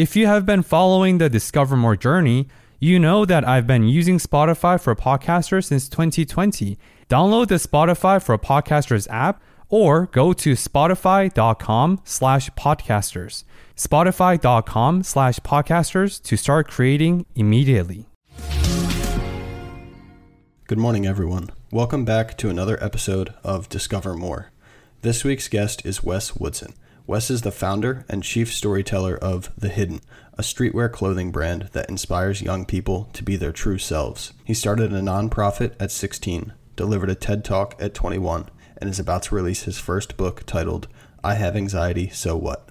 If you have been following the Discover More journey, you know that I've been using Spotify for Podcasters since 2020. Download the Spotify for Podcasters app or go to spotify.com slash podcasters. Spotify.com slash podcasters to start creating immediately. Good morning, everyone. Welcome back to another episode of Discover More. This week's guest is Wes Woodson. Wes is the founder and chief storyteller of The Hidden, a streetwear clothing brand that inspires young people to be their true selves. He started a nonprofit at 16, delivered a TED Talk at 21, and is about to release his first book titled I Have Anxiety, So What?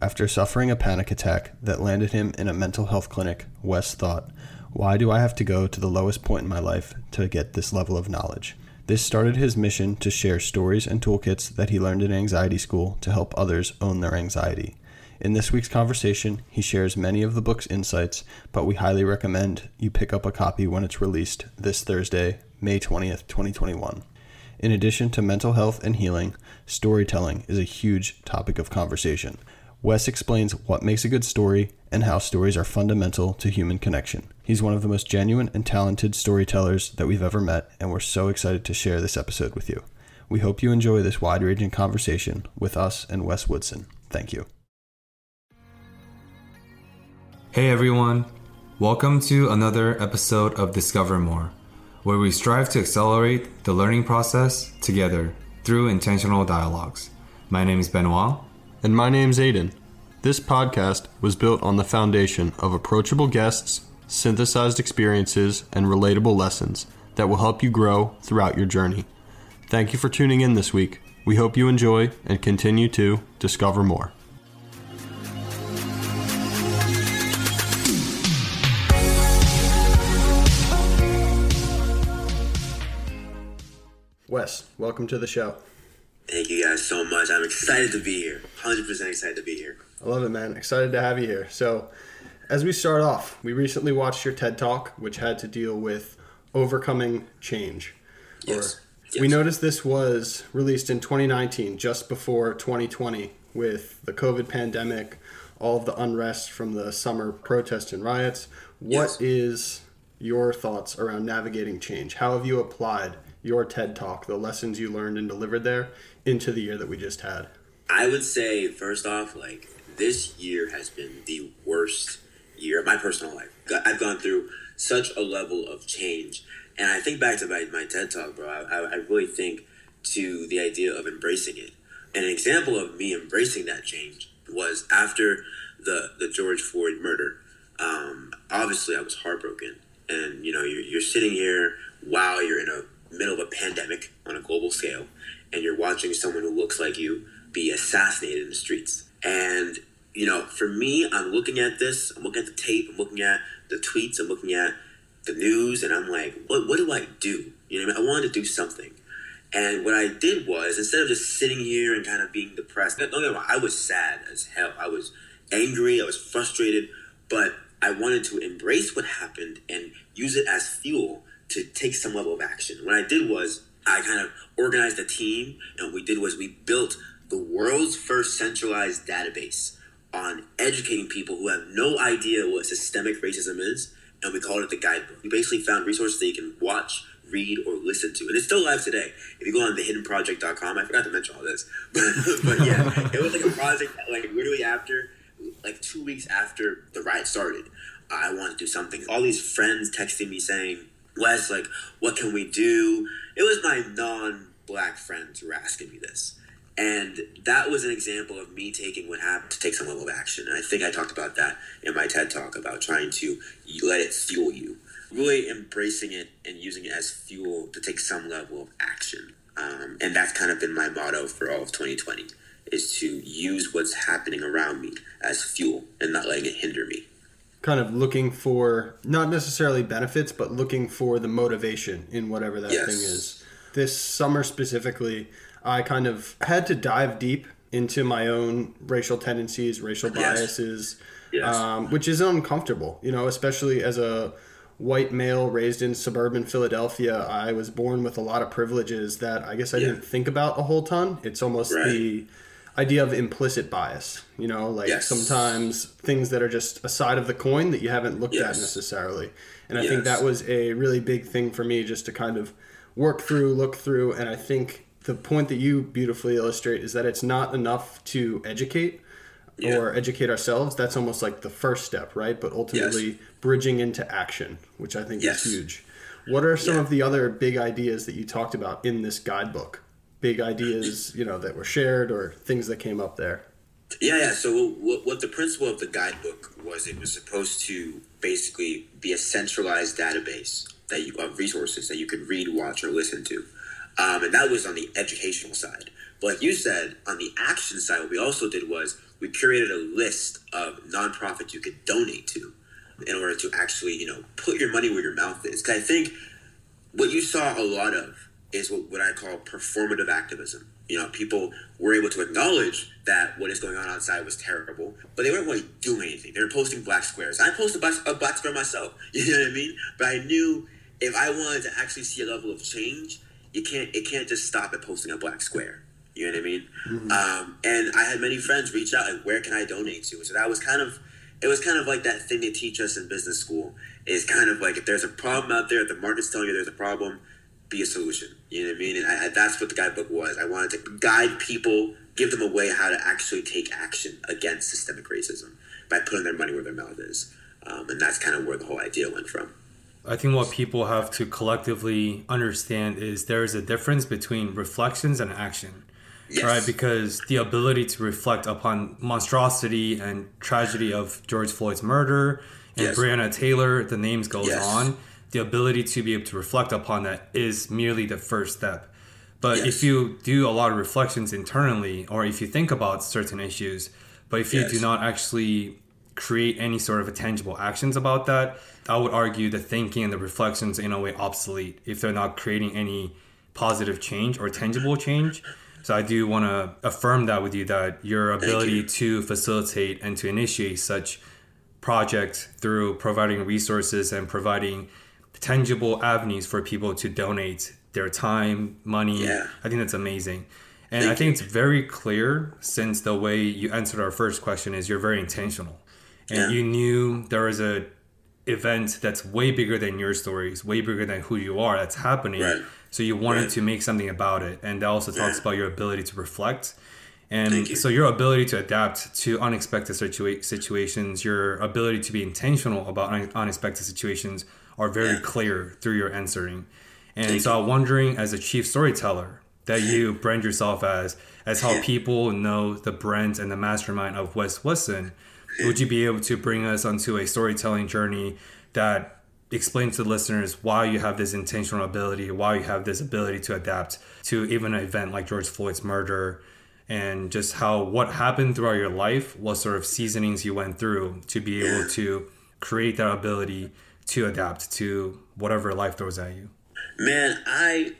After suffering a panic attack that landed him in a mental health clinic, Wes thought, Why do I have to go to the lowest point in my life to get this level of knowledge? This started his mission to share stories and toolkits that he learned in anxiety school to help others own their anxiety. In this week's conversation, he shares many of the book's insights, but we highly recommend you pick up a copy when it's released this Thursday, May 20th, 2021. In addition to mental health and healing, storytelling is a huge topic of conversation. Wes explains what makes a good story and how stories are fundamental to human connection. He's one of the most genuine and talented storytellers that we've ever met, and we're so excited to share this episode with you. We hope you enjoy this wide ranging conversation with us and Wes Woodson. Thank you. Hey everyone, welcome to another episode of Discover More, where we strive to accelerate the learning process together through intentional dialogues. My name is Benoit. And my name's Aiden. This podcast was built on the foundation of approachable guests, synthesized experiences, and relatable lessons that will help you grow throughout your journey. Thank you for tuning in this week. We hope you enjoy and continue to discover more. Wes, welcome to the show. Thank you guys so much. I'm excited to be here. 100% excited to be here. I love it, man. Excited to have you here. So, as we start off, we recently watched your TED Talk, which had to deal with overcoming change. Yes. Or- yes. We noticed this was released in 2019, just before 2020, with the COVID pandemic, all of the unrest from the summer protests and riots. What is Yes. your thoughts around navigating change? How have you applied your TED Talk, the lessons you learned and delivered there, into the year that we just had? I would say, first off, like, this year has been the worst year of my personal life. I've gone through such a level of change. And I think back to my, my TED Talk, bro. I, I, really think to the idea of embracing it. And An example of me embracing that change was after the, the George Floyd murder. Um, obviously, I was heartbroken. And, you know, you're, you're sitting here while you're in a middle of a pandemic on a global scale, and you're watching someone who looks like you be assassinated in the streets. And, you know, for me, I'm looking at this, I'm looking at the tape, I'm looking at the tweets, I'm looking at the news, and I'm like, what, what do I do? You know I? I wanted to do something. And what I did was, instead of just sitting here and kind of being depressed, don't get me wrong, I was sad as hell. I was angry, I was frustrated, but I wanted to embrace what happened and use it as fuel to take some level of action. What I did was, I kind of organized a team, and what we did was we built the world's first centralized database on educating people who have no idea what systemic racism is, and we called it the guidebook. We basically found resources that you can watch, read, or listen to, and it's still live today. If you go on thehiddenproject.com, I forgot to mention all this, but, yeah, it was like a project that, like literally after, like two weeks after the riot started, I wanted to do something. All these friends texting me saying, Wes, like, what can we do? It was my non-black friends who were asking me this. And that was an example of me taking what happened to take some level of action. And I think I talked about that in my TED talk about trying to let it fuel you. Really embracing it and using it as fuel to take some level of action. Um, and that's kind of been my motto for all of 2020 is to use what's happening around me as fuel and not letting it hinder me. Kind of looking for not necessarily benefits, but looking for the motivation in whatever that Yes. thing is. This summer specifically, I kind of had to dive deep into my own racial tendencies, racial Yes. biases, Yes. um, which is uncomfortable, you know, especially as a white male raised in suburban Philadelphia. I was born with a lot of privileges that I guess I Yeah. didn't think about a whole ton. It's almost Right. the idea of implicit bias, you know, like Yes. sometimes things that are just a side of the coin that you haven't looked at necessarily. And I think that was a really big thing for me just to kind of work through, look through, and I think the point that you beautifully illustrate is that it's not enough to educate Yeah. or educate ourselves. That's almost like the first step, right? But ultimately bridging into action, which I think Yes. is huge. What are some Yeah. of the other big ideas that you talked about in this guidebook? Big ideas, you know, that were shared or things that came up there. Yeah, yeah. So what, what the principle of the guidebook was, it was supposed to basically be a centralized database that you of resources that you could read, watch, or listen to, um, and that was on the educational side. But like you said, on the action side, what we also did was we curated a list of nonprofits you could donate to in order to actually, you know, put your money where your mouth is. Because I think what you saw a lot of is what, what I call performative activism. You know, people were able to acknowledge that what is going on outside was terrible, but they weren't really doing anything. They were posting black squares. I posted a black, square myself. You know what I mean? But I knew if I wanted to actually see a level of change, you can't. It can't just stop at posting a black square. You know what I mean? Um, and I had many friends reach out like, where can I donate to? So that was kind of, it was kind of like that thing they teach us in business school. Is kind of like if there's a problem out there, if the market's telling you there's a problem, be a solution. You know what I mean? And I, I, that's what the guidebook was. I wanted to guide people, give them a way how to actually take action against systemic racism by putting their money where their mouth is. Um, and that's kind of where the whole idea went from. I think what people have to collectively understand is there is a difference between reflections and action. Yes. Right, because the ability to reflect upon monstrosity and tragedy of George Floyd's murder and Yes. Breonna Taylor, the names goes Yes. on. The ability to be able to reflect upon that is merely the first step. But Yes. if you do a lot of reflections internally, or if you think about certain issues, but if you Yes. do not actually create any sort of a tangible actions about that, I would argue the thinking and the reflections in a way obsolete if they're not creating any positive change or tangible change. So I do want to affirm that with you that your ability you. to facilitate and to initiate such projects through providing resources and providing tangible avenues for people to donate their time, money. Yeah. I think that's amazing. And Thank I think it's very clear since the way you answered our first question is you're very intentional. And Yeah. you knew there was a event that's way bigger than your stories, way bigger than who you are that's happening. Right. So you wanted Right. to make something about it. And that also talks Yeah. about your ability to reflect. And you. so your ability to adapt to unexpected situa- situations, your ability to be intentional about un- unexpected situations are very Yeah. clear through your answering. And Thank so I'm wondering, as a chief storyteller, that you brand yourself as, as how people know the brand and the mastermind of Wes Woodson, would you be able to bring us onto a storytelling journey that explains to the listeners why you have this intentional ability, why you have this ability to adapt to even an event like George Floyd's murder, and just how what happened throughout your life, what sort of seasonings you went through to be able to create that ability to adapt to whatever life throws at you. Man, I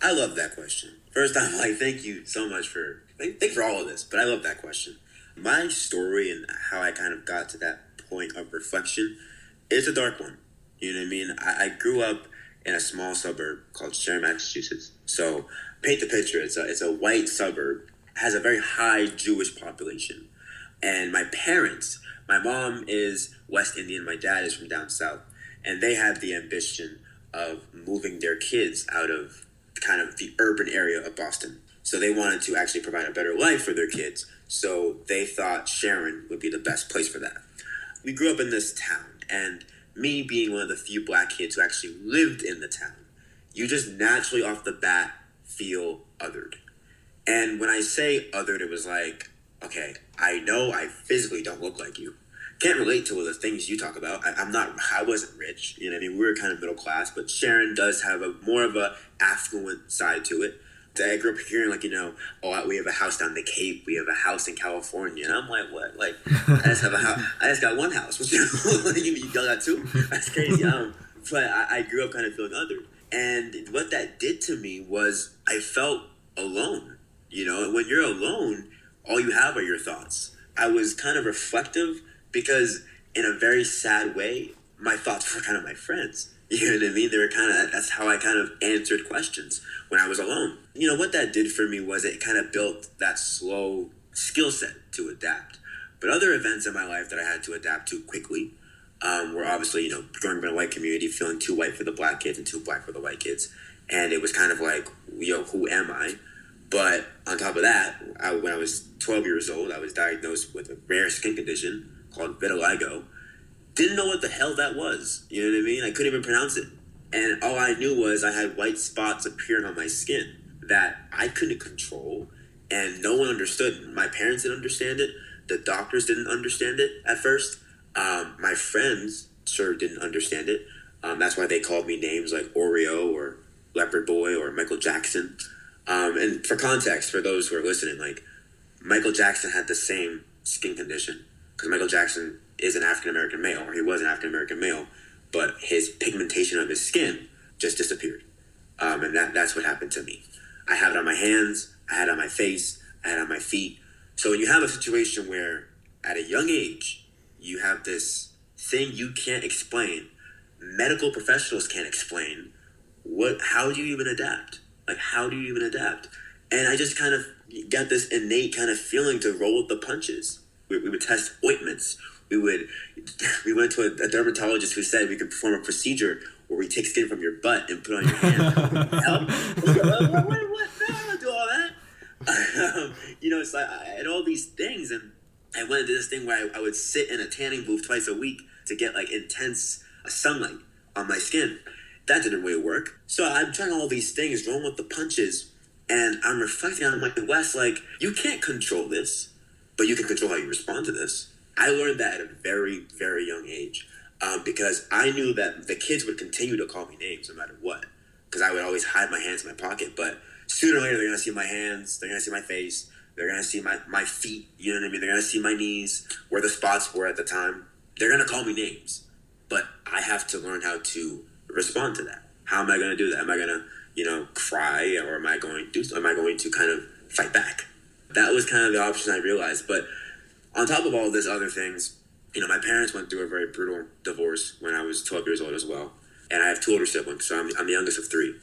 I love that question. First off, like thank you so much for thank, thank for all of this, but I love that question. My story and how I kind of got to that point of reflection is a dark one. You know what I mean? I, I grew up in a small suburb called Sharon, Massachusetts. So paint the picture. It's a it's a white suburb, has a very high Jewish population. And my parents, my mom is West Indian, my dad is from down south, and they had the ambition of moving their kids out of kind of the urban area of Boston. So they wanted to actually provide a better life for their kids. So they thought Sharon would be the best place for that. We grew up in this town, and me being one of the few black kids who actually lived in the town, you just naturally off the bat feel othered. And when I say othered, it was like, okay, I know I physically don't look like you. Can't relate to the things you talk about. I, I'm not. I wasn't rich. You know, I mean, we were kind of middle class, but Sharon does have a more of a affluent side to it. I grew up hearing like you know, oh, we have a house down the Cape, we have a house in California, and I'm like, what? Like, I just have a house. I just got one house. you, got two? That's crazy. Um, but I, I grew up kind of feeling other, and what that did to me was I felt alone. You know, when you're alone, all you have are your thoughts. I was kind of reflective because, in a very sad way, my thoughts were kind of my friends. You know what I mean? They were kind of, that's how I kind of answered questions when I was alone. You know, what that did for me was it kind of built that slow skill set to adapt. But other events in my life that I had to adapt to quickly um, were obviously, you know, growing up in a white community, feeling too white for the black kids and too black for the white kids. And it was kind of like, yo, who am I? But on top of that, I, when I was 12 years old, I was diagnosed with a rare skin condition called vitiligo didn't know what the hell that was. You know what I mean? I couldn't even pronounce it. And all I knew was I had white spots appearing on my skin that I couldn't control and no one understood. My parents didn't understand it. The doctors didn't understand it at first. Um, my friends sure didn't understand it. Um, that's why they called me names like Oreo or Leopard Boy or Michael Jackson. Um, and for context, for those who are listening, like Michael Jackson had the same skin condition because Michael Jackson is an African American male, or he was an African American male, but his pigmentation of his skin just disappeared. Um, and that, that's what happened to me. I had it on my hands, I had it on my face, I had it on my feet. So when you have a situation where at a young age, you have this thing you can't explain, medical professionals can't explain, what how do you even adapt? Like how do you even adapt? And I just kind of got this innate kind of feeling to roll with the punches. We, we would test ointments we would we went to a, a, dermatologist who said we could perform a procedure where we take skin from your butt and put on your hand. Help? what, what, what, No, I don't do all that. Um, you know, it's like I had all these things, and I went into this thing where I, I would sit in a tanning booth twice a week to get like intense sunlight on my skin. That didn't really work. So I'm trying all these things, rolling with the punches, and I'm reflecting on my West, like you can't control this, but you can control how you respond to this. I learned that at a very, very young age um, because I knew that the kids would continue to call me names no matter what because I would always hide my hands in my pocket. But sooner or later, they're going to see my hands, they're going to see my face, they're going to see my, my feet, you know what I mean? They're going to see my knees, where the spots were at the time. They're going to call me names. But I have to learn how to respond to that. How am I going to do that? Am I going to, you know, cry or am I going to, am I going to kind of fight back? That was kind of the option I realized. But on top of all this other things, you know, my parents went through a very brutal divorce when I was 12 years old as well. And I have two older siblings, so I'm, I'm the youngest of three.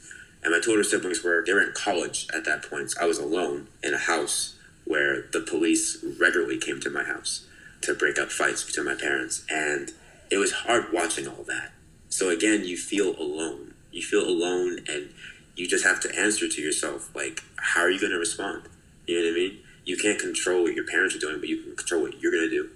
And my two older siblings were, they were in college at that point. So I was alone in a house where the police regularly came to my house to break up fights between my parents. And it was hard watching all that. So again, you feel alone. You feel alone and you just have to answer to yourself, like, how are you going to respond? You know what I mean? you can't control what your parents are doing, but you can control what you're gonna do.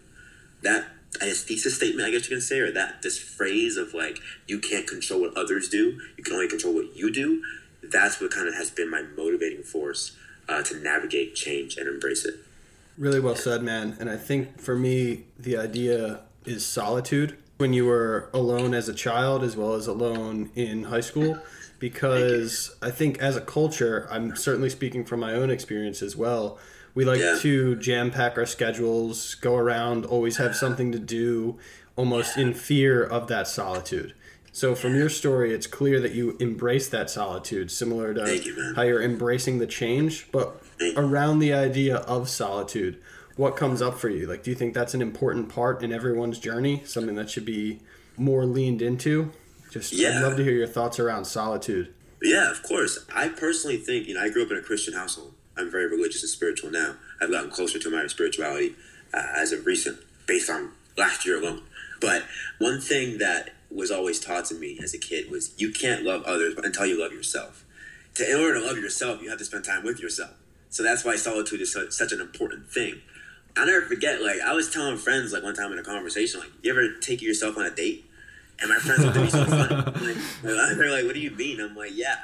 That I guess thesis statement, I guess you can say, or that this phrase of like you can't control what others do, you can only control what you do. That's what kind of has been my motivating force uh, to navigate change and embrace it. Really well said, man. And I think for me, the idea is solitude. When you were alone as a child, as well as alone in high school, because I think as a culture, I'm certainly speaking from my own experience as well we like yeah. to jam pack our schedules, go around, always have something to do, almost in fear of that solitude. So from your story, it's clear that you embrace that solitude, similar to you, how you're embracing the change. But around the idea of solitude, what comes up for you? Like, do you think that's an important part in everyone's journey? Something that should be more leaned into? Just, yeah. I'd love to hear your thoughts around solitude. Yeah, of course. I personally think, you know, I grew up in a Christian household. I'm very religious and spiritual now. I've gotten closer to my spirituality uh, as of recent, based on last year alone. But one thing that was always taught to me as a kid was you can't love others until you love yourself. To, in order to love yourself, you have to spend time with yourself. So that's why solitude is so, such an important thing. I'll never forget, like, I was telling friends, like, one time in a conversation, like, you ever take yourself on a date? And my friends looked at me so funny. Like, they're like, what do you mean? I'm like, yeah,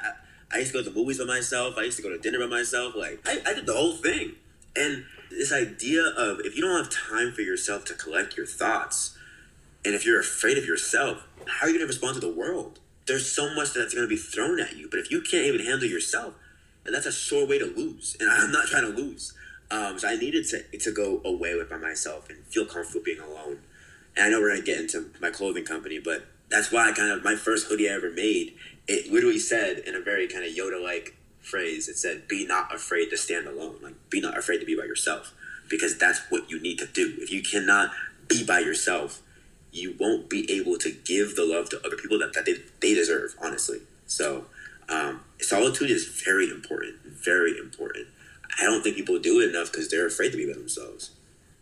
I used to go to the movies by myself. I used to go to dinner by myself. Like I, I did the whole thing. And this idea of if you don't have time for yourself to collect your thoughts, and if you're afraid of yourself, how are you going to respond to the world? There's so much that's going to be thrown at you. But if you can't even handle yourself, and that's a sure way to lose. And I'm not trying to lose. Um, so I needed to to go away with by myself and feel comfortable being alone. And I know we're gonna get into my clothing company, but that's why I kind of my first hoodie I ever made. It literally said in a very kind of Yoda like phrase. It said, "Be not afraid to stand alone. Like, be not afraid to be by yourself, because that's what you need to do. If you cannot be by yourself, you won't be able to give the love to other people that, that they, they deserve. Honestly, so um, solitude is very important. Very important. I don't think people do it enough because they're afraid to be by themselves.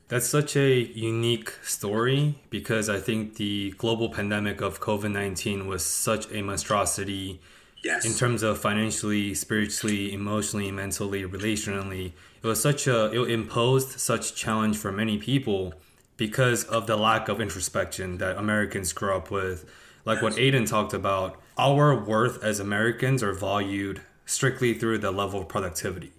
That's such a unique story because I think the global pandemic of COVID 19 was such a monstrosity Yes. in terms of financially, spiritually, emotionally, mentally, relationally. It was such a, it imposed such challenge for many people because of the lack of introspection that Americans grew up with. Like what Aiden talked about, our worth as Americans are valued strictly through the level of productivity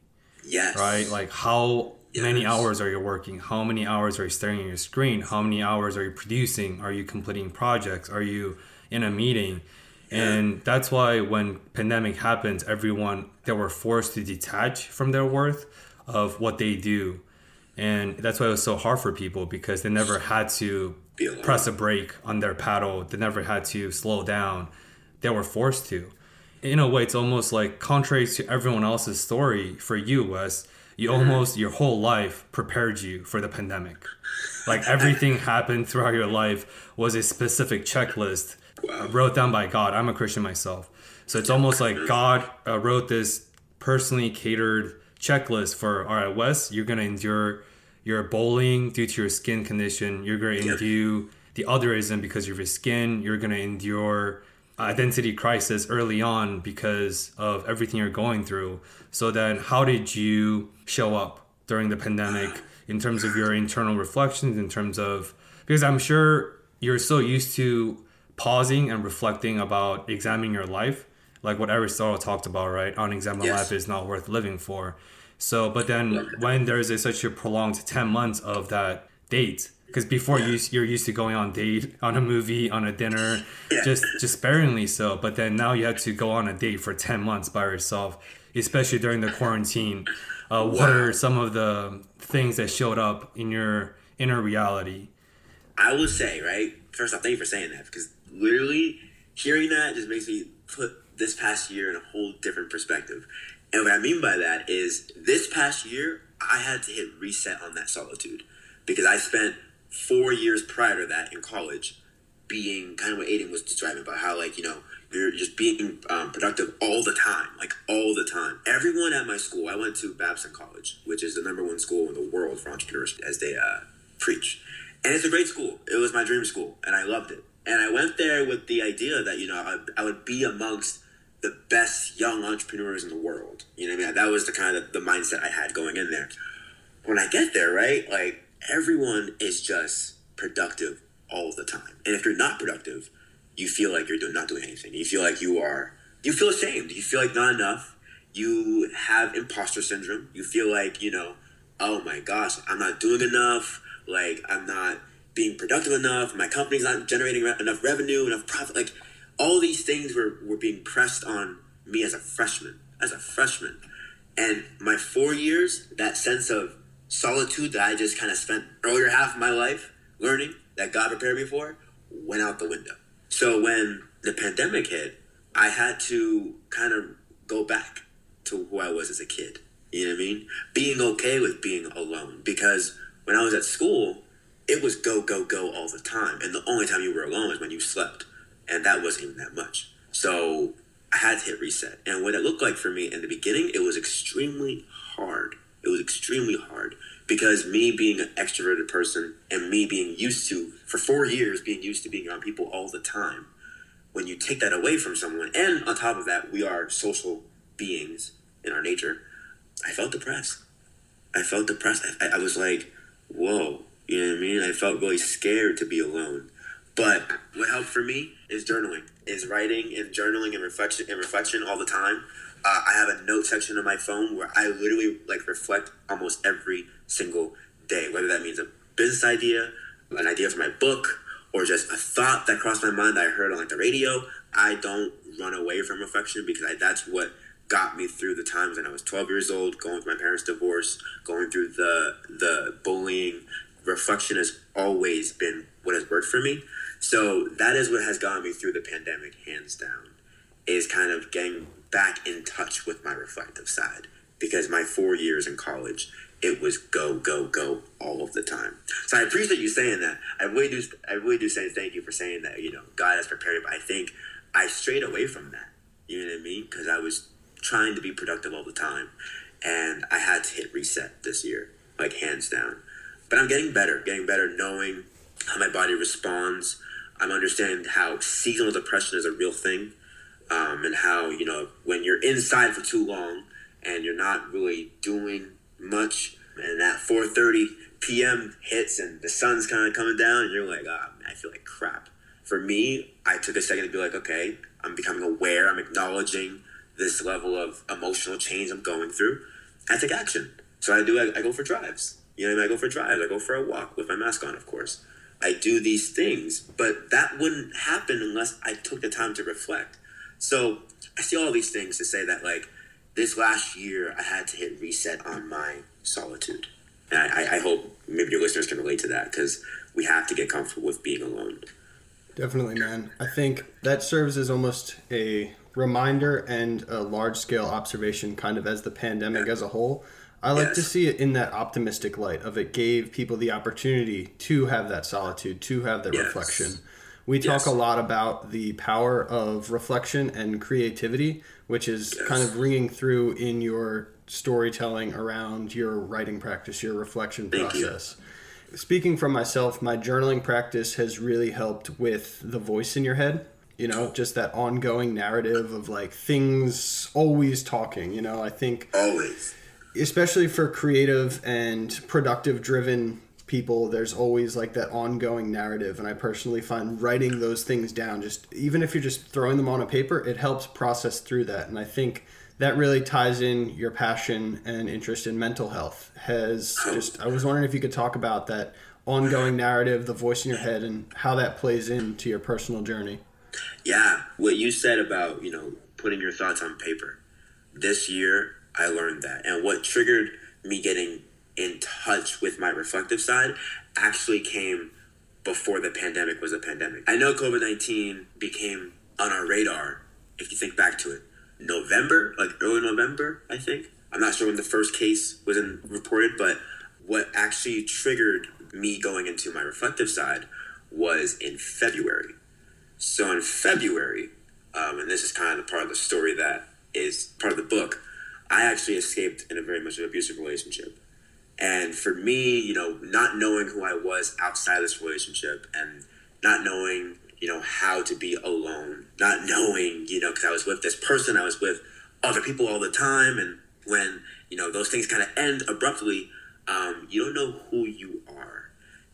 yes. right? Like how many hours are you working? How many hours are you staring at your screen? How many hours are you producing? Are you completing projects? Are you in a meeting? And that's why when pandemic happens, everyone they were forced to detach from their worth of what they do. And that's why it was so hard for people because they never had to press a brake on their paddle. They never had to slow down. They were forced to. In a way, it's almost like contrary to everyone else's story for you, Wes. You almost your whole life prepared you for the pandemic. Like everything happened throughout your life was a specific checklist uh, wrote down by God. I'm a Christian myself, so it's almost like God uh, wrote this personally catered checklist for. All right, Wes, you're gonna endure your bullying due to your skin condition. You're gonna endure the otherism because of your skin. You're gonna endure Uh, identity crisis early on because of everything you're going through. So then, how did you show up during the pandemic in terms of your internal reflections? In terms of because I'm sure you're so used to pausing and reflecting about examining your life, like what Aristotle talked about, right? Unexamined Yes. life is not worth living for. So, but then when there's a, such a prolonged 10 months of that date, because before you you're used to going on date, on a movie, on a dinner, Yeah. just just sparingly so. But then now you have to go on a date for 10 months by yourself, especially during the quarantine. Uh, what are some of the things that showed up in your inner reality? I will say, right? First off, thank you for saying that because literally hearing that just makes me put this past year in a whole different perspective. And what I mean by that is this past year, I had to hit reset on that solitude because I spent four years prior to that in college being kind of what Aiden was describing about how, like, you know, you're just being um, productive all the time, like all the time. Everyone at my school, I went to Babson College, which is the number one school in the world for entrepreneurs, as they uh, preach. And it's a great school. It was my dream school, and I loved it. And I went there with the idea that, you know, I, I would be amongst the best young entrepreneurs in the world. You know what I mean? That was the kind of the mindset I had going in there. When I get there, right, like everyone is just productive all the time. And if you're not productive, you feel like you're not doing anything. You feel like you are, you feel ashamed. You feel like not enough. You have imposter syndrome. You feel like, you know, oh my gosh, I'm not doing enough. Like, I'm not being productive enough. My company's not generating re- enough revenue, enough profit. Like, all these things were, were being pressed on me as a freshman, as a freshman. And my four years, that sense of solitude that I just kind of spent earlier half of my life learning that God prepared me for went out the window. So when the pandemic hit, I had to kind of go back to who I was as a kid. You know what I mean? Being okay with being alone. Because when I was at school, it was go, go, go all the time. And the only time you were alone was when you slept. And that wasn't even that much. So I had to hit reset. And what it looked like for me in the beginning, it was extremely hard. It was extremely hard because me being an extroverted person and me being used to, for four years, being used to being around people all the time, when you take that away from someone, and on top of that, we are social beings in our nature, I felt depressed. I felt depressed. I, I was like, whoa, you know what I mean? I felt really scared to be alone. But what helped for me is journaling, is writing and journaling and reflection and reflection all the time. Uh, I have a note section on my phone where I literally like reflect almost every single day, whether that means a business idea, an idea for my book, or just a thought that crossed my mind that I heard on like the radio. I don't run away from reflection because I, that's what got me through the times when I was 12 years old, going through my parents' divorce, going through the the bullying. Reflection has always been what has worked for me. So that is what has gotten me through the pandemic, hands down. Is kind of getting back in touch with my reflective side because my four years in college it was go go go all of the time. So I appreciate you saying that. I really do. I really do say thank you for saying that. You know, God has prepared. But I think I strayed away from that. You know what I mean? Because I was trying to be productive all the time, and I had to hit reset this year, like hands down. But I'm getting better. Getting better, knowing how my body responds. I'm understanding how seasonal depression is a real thing, um, and how you know when you're inside for too long and you're not really doing much, and that 4:30 p.m. hits and the sun's kind of coming down, and you're like, ah, oh, I feel like crap. For me, I took a second to be like, okay, I'm becoming aware. I'm acknowledging this level of emotional change I'm going through. I take action. So I do. I, I go for drives. You know, I, go for drives. I go for a walk with my mask on, of course. I do these things, but that wouldn't happen unless I took the time to reflect. So I see all these things to say that, like, this last year, I had to hit reset on my solitude. And I, I hope maybe your listeners can relate to that because we have to get comfortable with being alone. Definitely, man. I think that serves as almost a reminder and a large scale observation, kind of as the pandemic yeah. as a whole. I like yes. to see it in that optimistic light of it gave people the opportunity to have that solitude, to have that yes. reflection. We talk yes. a lot about the power of reflection and creativity, which is yes. kind of ringing through in your storytelling around your writing practice, your reflection Thank process. You. Speaking from myself, my journaling practice has really helped with the voice in your head. You know, just that ongoing narrative of like things always talking. You know, I think always, especially for creative and productive driven people there's always like that ongoing narrative and i personally find writing those things down just even if you're just throwing them on a paper it helps process through that and i think that really ties in your passion and interest in mental health. Has just i was wondering if you could talk about that ongoing narrative the voice in your head and how that plays into your personal journey. Yeah what you said about you know putting your thoughts on paper. This year i learned that and what triggered me getting in touch with my reflective side actually came before the pandemic was a pandemic. I know COVID 19 became on our radar, if you think back to it, November, like early November, I think. I'm not sure when the first case was in, reported, but what actually triggered me going into my reflective side was in February. So in February, um, and this is kind of part of the story that is part of the book, I actually escaped in a very much abusive relationship. And for me, you know, not knowing who I was outside this relationship and not knowing, you know, how to be alone, not knowing, you know, because I was with this person, I was with other people all the time. And when, you know, those things kind of end abruptly, um, you don't know who you are.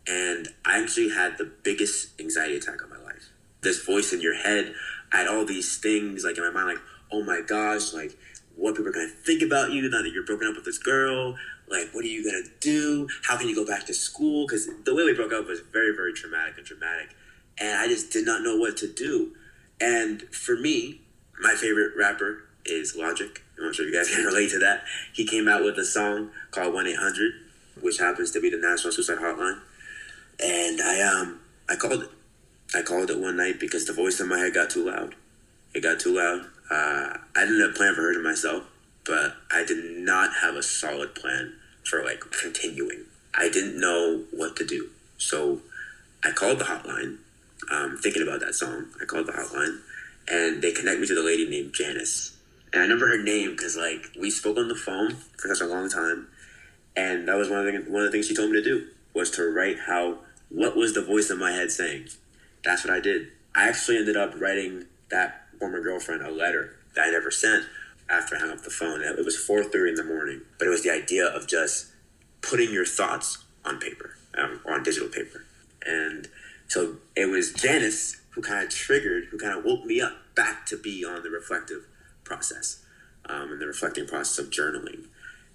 And I actually had the biggest anxiety attack of my life. This voice in your head, I had all these things like in my mind, like, oh my gosh, like, what people are going to think about you now that you're broken up with this girl like what are you gonna do? How can you go back to school? Because the way we broke up was very very traumatic and dramatic and i just did not know what to do. And for me my favorite rapper is Logic. I'm sure you guys can relate to that. He came out with a song called 1-800 which happens to be the national suicide hotline. And i um i called it. I called it one night because the voice in my head got too loud. It got too loud. Uh, i didn't have a plan for hurting myself but i did not have a solid plan for like continuing. I didn't know what to do. So I called the hotline, um, thinking about that song. I called the hotline and they connect me to the lady named Janice. And I remember her name because like we spoke on the phone for such a long time. And that was one of the one of the things she told me to do was to write how what was the voice in my head saying. That's what I did. I actually ended up writing that former girlfriend a letter that I never sent after I hung up the phone. It was 4.30 in the morning, but it was the idea of just putting your thoughts on paper, um, or on digital paper. And so it was Janice who kind of triggered, who kind of woke me up back to be on the reflective process um, and the reflecting process of journaling.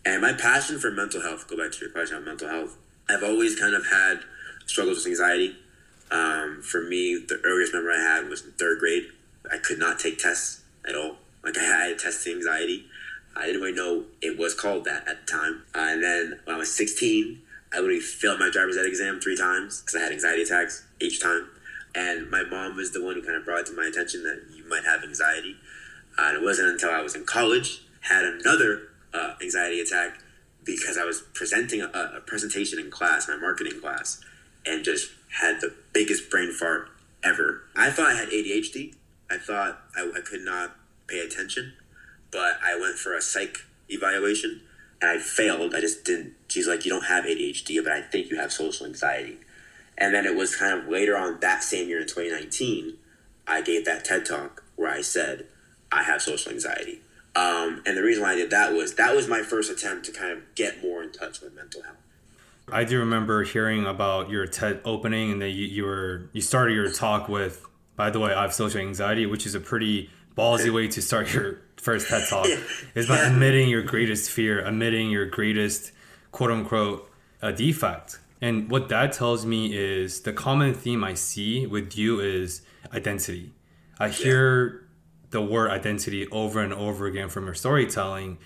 And my passion for mental health, go back to your question on mental health, I've always kind of had struggles with anxiety. Um, for me, the earliest memory I had was in third grade. I could not take tests at all Like I had testing anxiety. I didn't really know it was called that at the time. Uh, and then when I was 16, I literally failed my driver's ed exam three times because I had anxiety attacks each time. And my mom was the one who kind of brought it to my attention that you might have anxiety. Uh, and it wasn't until I was in college, had another uh, anxiety attack because I was presenting a, a presentation in class, my marketing class, and just had the biggest brain fart ever. I thought I had ADHD. I thought I, I could not pay attention, but I went for a psych evaluation and I failed. I just didn't. She's like, you don't have ADHD, but I think you have social anxiety. And then it was kind of later on that same year in 2019, I gave that TED talk where I said, I have social anxiety. Um, and the reason why I did that was that was my first attempt to kind of get more in touch with mental health. I do remember hearing about your TED opening and that you, you were you started your talk with, by the way, I have social anxiety, which is a pretty ballsy way to start your first TED talk. Is by admitting your greatest fear, admitting your greatest quote unquote uh, defect. And what that tells me is the common theme I see with you is identity. I hear the word identity over and over again from your storytelling.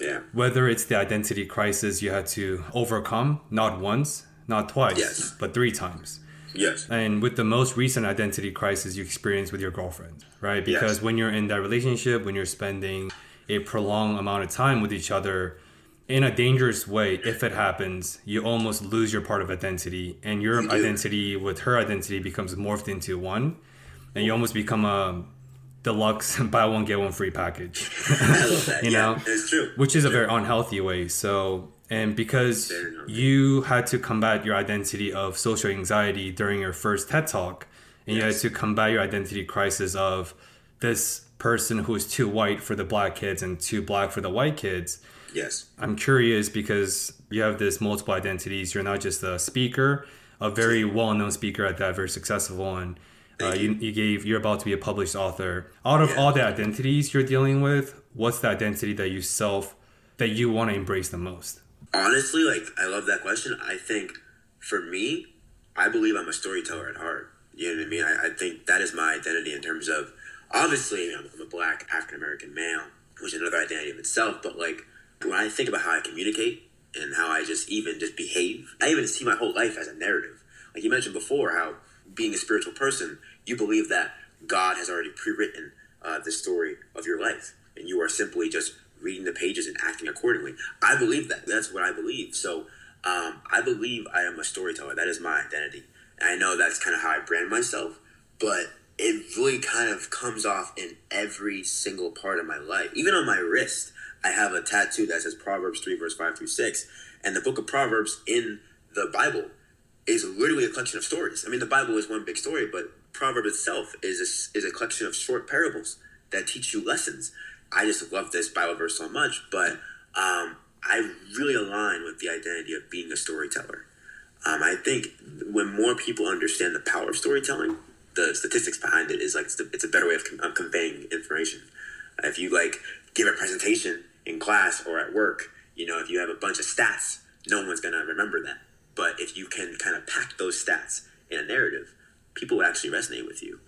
Yeah. Whether it's the identity crisis you had to overcome, not once, not twice, Yes. but three times. Yes. And with the most recent identity crisis you experienced with your girlfriend, right? Because Yes. when you're in that relationship, when you're spending a prolonged amount of time with each other, in a dangerous way, if it happens, you almost lose your part of identity, and your You identity with her identity becomes morphed into one, and you almost become a deluxe buy one get one free package. I love that. you yeah, know, it's true. which is a very unhealthy way. So, and because you had to combat your identity of social anxiety during your first TED talk, and you had to combat your identity crisis of this person who is too white for the black kids and too black for the white kids. Yes. I'm curious because you have this multiple identities. You're not just a speaker, a very well-known speaker at that, very successful one. Uh, you, you gave. You're about to be a published author. Out of Yeah. all the identities you're dealing with, what's the identity that you self that you want to embrace the most? Honestly, like I love that question. I think for me, I believe I'm a storyteller at heart. You know what I mean? I, I think that is my identity in terms of obviously I'm, I'm a black African American male, which is another identity of itself. But like when I think about how I communicate and how I just even just behave, I even see my whole life as a narrative. Like you mentioned before, how being a spiritual person, you believe that God has already pre-written uh, the story of your life, and you are simply just reading the pages and acting accordingly. I believe that. That's what I believe. So um, I believe I am a storyteller. That is my identity. I know that's kind of how I brand myself, but it really kind of comes off in every single part of my life. Even on my wrist, I have a tattoo that says Proverbs 3, verse 5 through 6. And the book of Proverbs in the Bible is literally a collection of stories. I mean, the Bible is one big story, but Proverb itself is a, is a collection of short parables that teach you lessons. I just love this Bible verse so much, but um, I really align with the identity of being a storyteller. Um, I think when more people understand the power of storytelling, the statistics behind it is like it's, it's a better way of, con- of conveying information. If you like give a presentation in class or at work, you know, if you have a bunch of stats, no one's gonna remember that. But if you can kind of pack those stats in a narrative, people will actually resonate with you.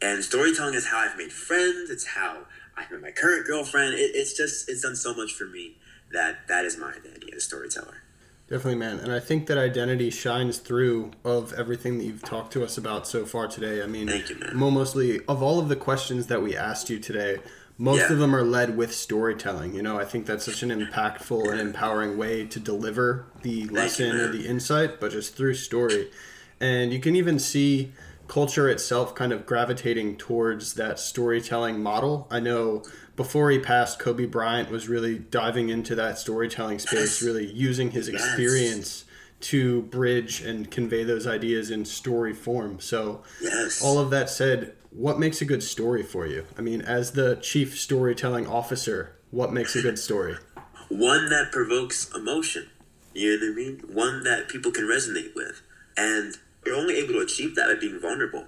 And storytelling is how I've made friends. It's how I met my current girlfriend. It, it's just it's done so much for me that that is my identity as a storyteller. Definitely, man. And I think that identity shines through of everything that you've talked to us about so far today. I mean, Thank you, man. mostly of all of the questions that we asked you today, most Yeah. of them are led with storytelling. You know, I think that's such an impactful and empowering way to deliver the lesson or the insight, but just through story. And you can even see culture itself kind of gravitating towards that storytelling model. I know before he passed, Kobe Bryant was really diving into that storytelling space, really using his experience to bridge and convey those ideas in story form. So, Yes. all of that said, what makes a good story for you? I mean, as the chief storytelling officer, what makes a good story? one that provokes emotion. You know what I mean? One that people can resonate with. And you're only able to achieve that by being vulnerable.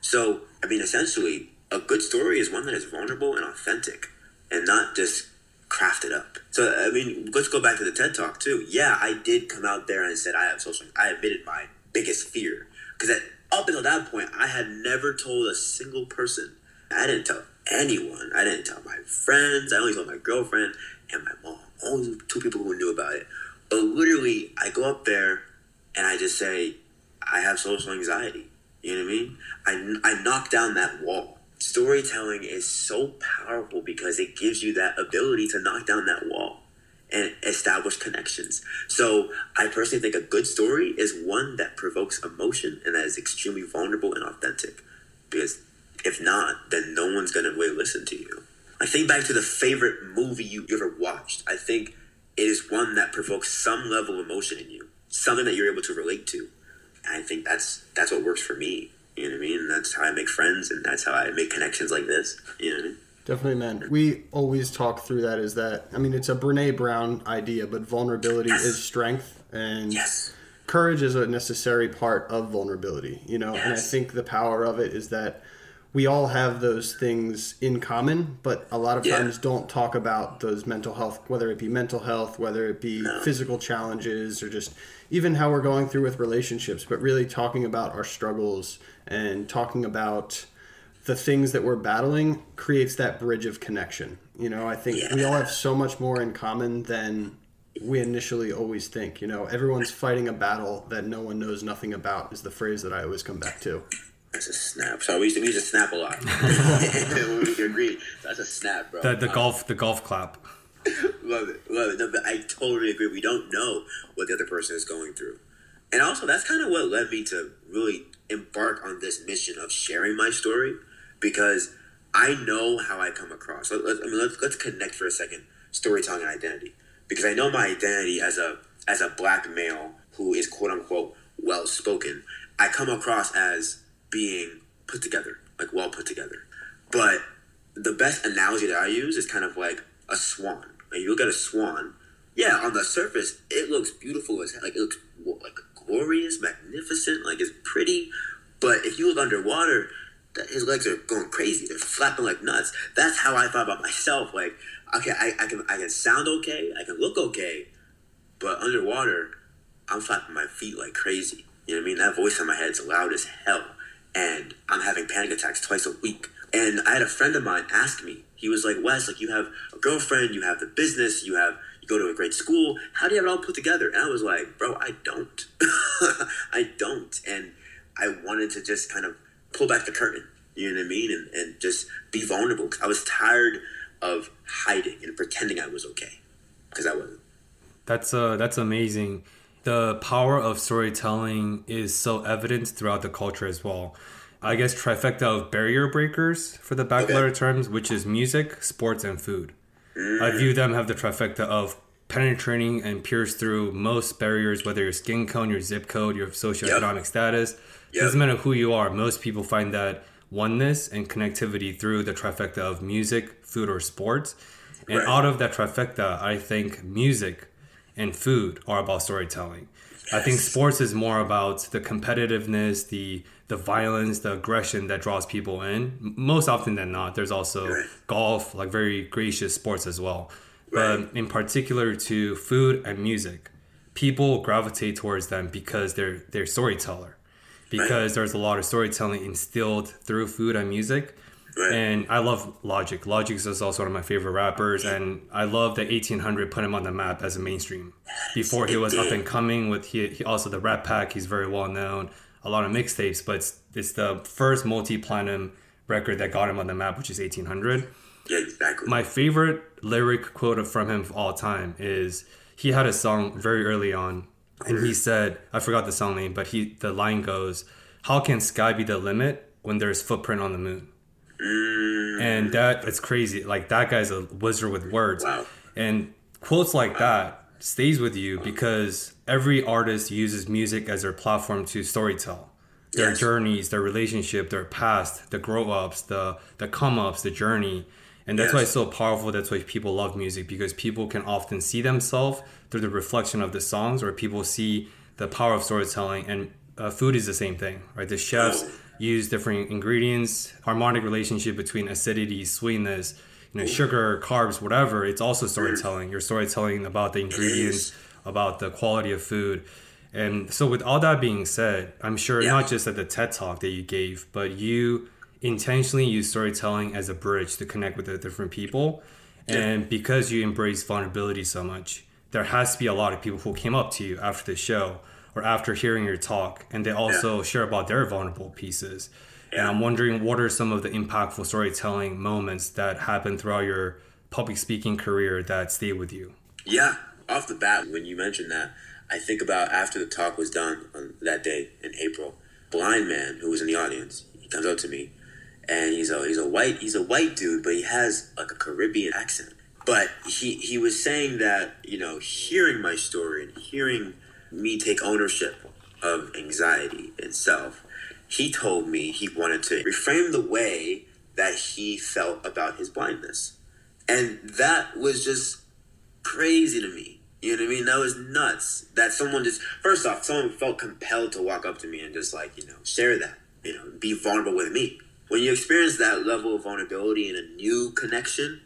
So, I mean, essentially, a good story is one that is vulnerable and authentic and not just crafted up. So, I mean, let's go back to the TED Talk, too. Yeah, I did come out there and said I have social, I admitted my biggest fear. Because up until that point, I had never told a single person, I didn't tell anyone. I didn't tell my friends. I only told my girlfriend and my mom. Only two people who knew about it. But literally, I go up there and I just say, I have social anxiety. You know what I mean? I, I knock down that wall. Storytelling is so powerful because it gives you that ability to knock down that wall and establish connections. So I personally think a good story is one that provokes emotion and that is extremely vulnerable and authentic. Because if not, then no one's gonna really listen to you. I think back to the favorite movie you ever watched. I think it is one that provokes some level of emotion in you, something that you're able to relate to. And I think that's that's what works for me. You know what I mean? And that's how I make friends, and that's how I make connections like this. You know what I mean? Definitely, man. We always talk through that. Is that I mean, it's a Brene Brown idea, but vulnerability Yes. is strength, and Yes. courage is a necessary part of vulnerability. You know, and I think the power of it is that we all have those things in common, but a lot of Yeah. times don't talk about those mental health, whether it be mental health, whether it be physical challenges, or just even how we're going through with relationships, but really talking about our struggles and talking about the things that we're battling creates that bridge of connection. You know, I think we all have so much more in common than we initially always think. You know, everyone's fighting a battle that no one knows nothing about is the phrase that I always come back to. That's a snap. So we used to, we used to snap a lot. we agree. That's a snap, bro. The the uh, golf the golf clap. Love it, love it. No, but I totally agree. We don't know what the other person is going through, and also that's kind of what led me to really embark on this mission of sharing my story, because I know how I come across. Let, let, I mean, let's let's connect for a second. Storytelling and identity, because I know my identity as a as a black male who is quote unquote well spoken. I come across as being put together, like well put together. But the best analogy that I use is kind of like a swan. Like you look at a swan, yeah, on the surface it looks beautiful as like it looks like glorious, magnificent, like it's pretty. But if you look underwater, his legs are going crazy. They're flapping like nuts. That's how I thought about myself. Like, okay, I, I can I can sound okay, I can look okay, but underwater, I'm flapping my feet like crazy. You know what I mean? That voice in my head's loud as hell, and I'm having panic attacks twice a week. And I had a friend of mine ask me. He was like, "Wes, like you have a girlfriend, you have the business, you have you go to a great school. How do you have it all put together?" And I was like, "Bro, I don't. I don't." And I wanted to just kind of pull back the curtain. You know what I mean? And and just be vulnerable. I was tired of hiding and pretending I was okay because I wasn't. That's uh that's amazing. The power of storytelling is so evident throughout the culture as well. I guess trifecta of barrier breakers for the back letter terms, which is music, sports, and food. I mm. view them have the trifecta of penetrating and pierce through most barriers, whether your skin tone, your zip code, your socioeconomic status. Yep. Doesn't matter who you are. Most people find that oneness and connectivity through the trifecta of music, food, or sports. And Right. out of that trifecta, I think music and food are about storytelling. I think sports is more about the competitiveness, the the violence, the aggression that draws people in. Most often than not, there's also Right. golf, like very gracious sports as well. Right. But in particular to food and music, people gravitate towards them because they're they're storyteller. Because there's a lot of storytelling instilled through food and music. Right. And I love Logic. Logic is also one of my favorite rappers, and I love that 1800 put him on the map as a mainstream. Before he was up and coming with he, he also the RattPack. He's very well known. A lot of mixtapes, but it's, it's the first multi-platinum record that got him on the map, which is 1800. Yeah, exactly. My favorite lyric quote from him of all time is he had a song very early on, and he mm-hmm. said, I forgot the song name, but he the line goes, "How can sky be the limit when there's footprint on the moon?" And that it's crazy. Like that guy's a wizard with words. Wow. And quotes like that stays with you because every artist uses music as their platform to storytell their Yes. journeys, their relationship, their past, the grow ups, the the come ups, the journey. And that's why it's so powerful. That's why people love music because people can often see themselves through the reflection of the songs, or people see the power of storytelling. And uh, food is the same thing, right? The chefs. Use different ingredients, harmonic relationship between acidity, sweetness, you know, sugar, carbs, whatever. It's also storytelling. You're storytelling about the ingredients, about the quality of food. And so, with all that being said, I'm sure Yeah. not just at the TED talk that you gave, but you intentionally use storytelling as a bridge to connect with the different people. And because you embrace vulnerability so much, there has to be a lot of people who came up to you after the show or after hearing your talk, and they also share about their vulnerable pieces. And I'm wondering what are some of the impactful storytelling moments that happened throughout your public speaking career that stay with you? Yeah, off the bat, when you mentioned that, I think about after the talk was done on that day in April. Blind man who was in the audience, he comes up to me, and he's a he's a white he's a white dude, but he has like a Caribbean accent. But he he was saying that you know hearing my story and hearing me take ownership of anxiety itself, he told me he wanted to reframe the way that he felt about his blindness, and that was just crazy to me. You know what I mean? That was nuts. That someone just first off, someone felt compelled to walk up to me and just like you know share that, you know, be vulnerable with me. When you experience that level of vulnerability and a new connection,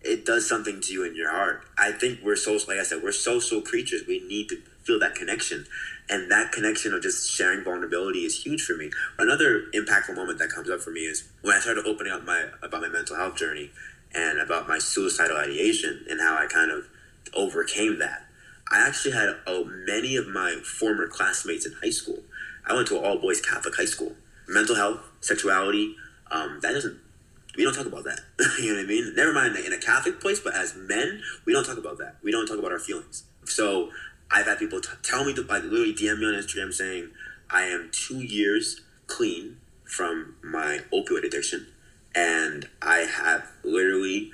it does something to you in your heart. I think we're social, like I said, we're social creatures. We need to feel that connection, and that connection of just sharing vulnerability is huge for me. Another impactful moment that comes up for me is when I started opening up my about my mental health journey and about my suicidal ideation and how I kind of overcame that. I actually had uh, many of my former classmates in high school. I went to an all boys Catholic high school. Mental health, sexuality, um, that doesn't, we don't talk about that. you know what I mean? Never mind in a Catholic place, but as men, we don't talk about that. We don't talk about our feelings. So I've had people t- tell me, to, like literally DM me on Instagram saying, I am two years clean from my opioid addiction. And I have literally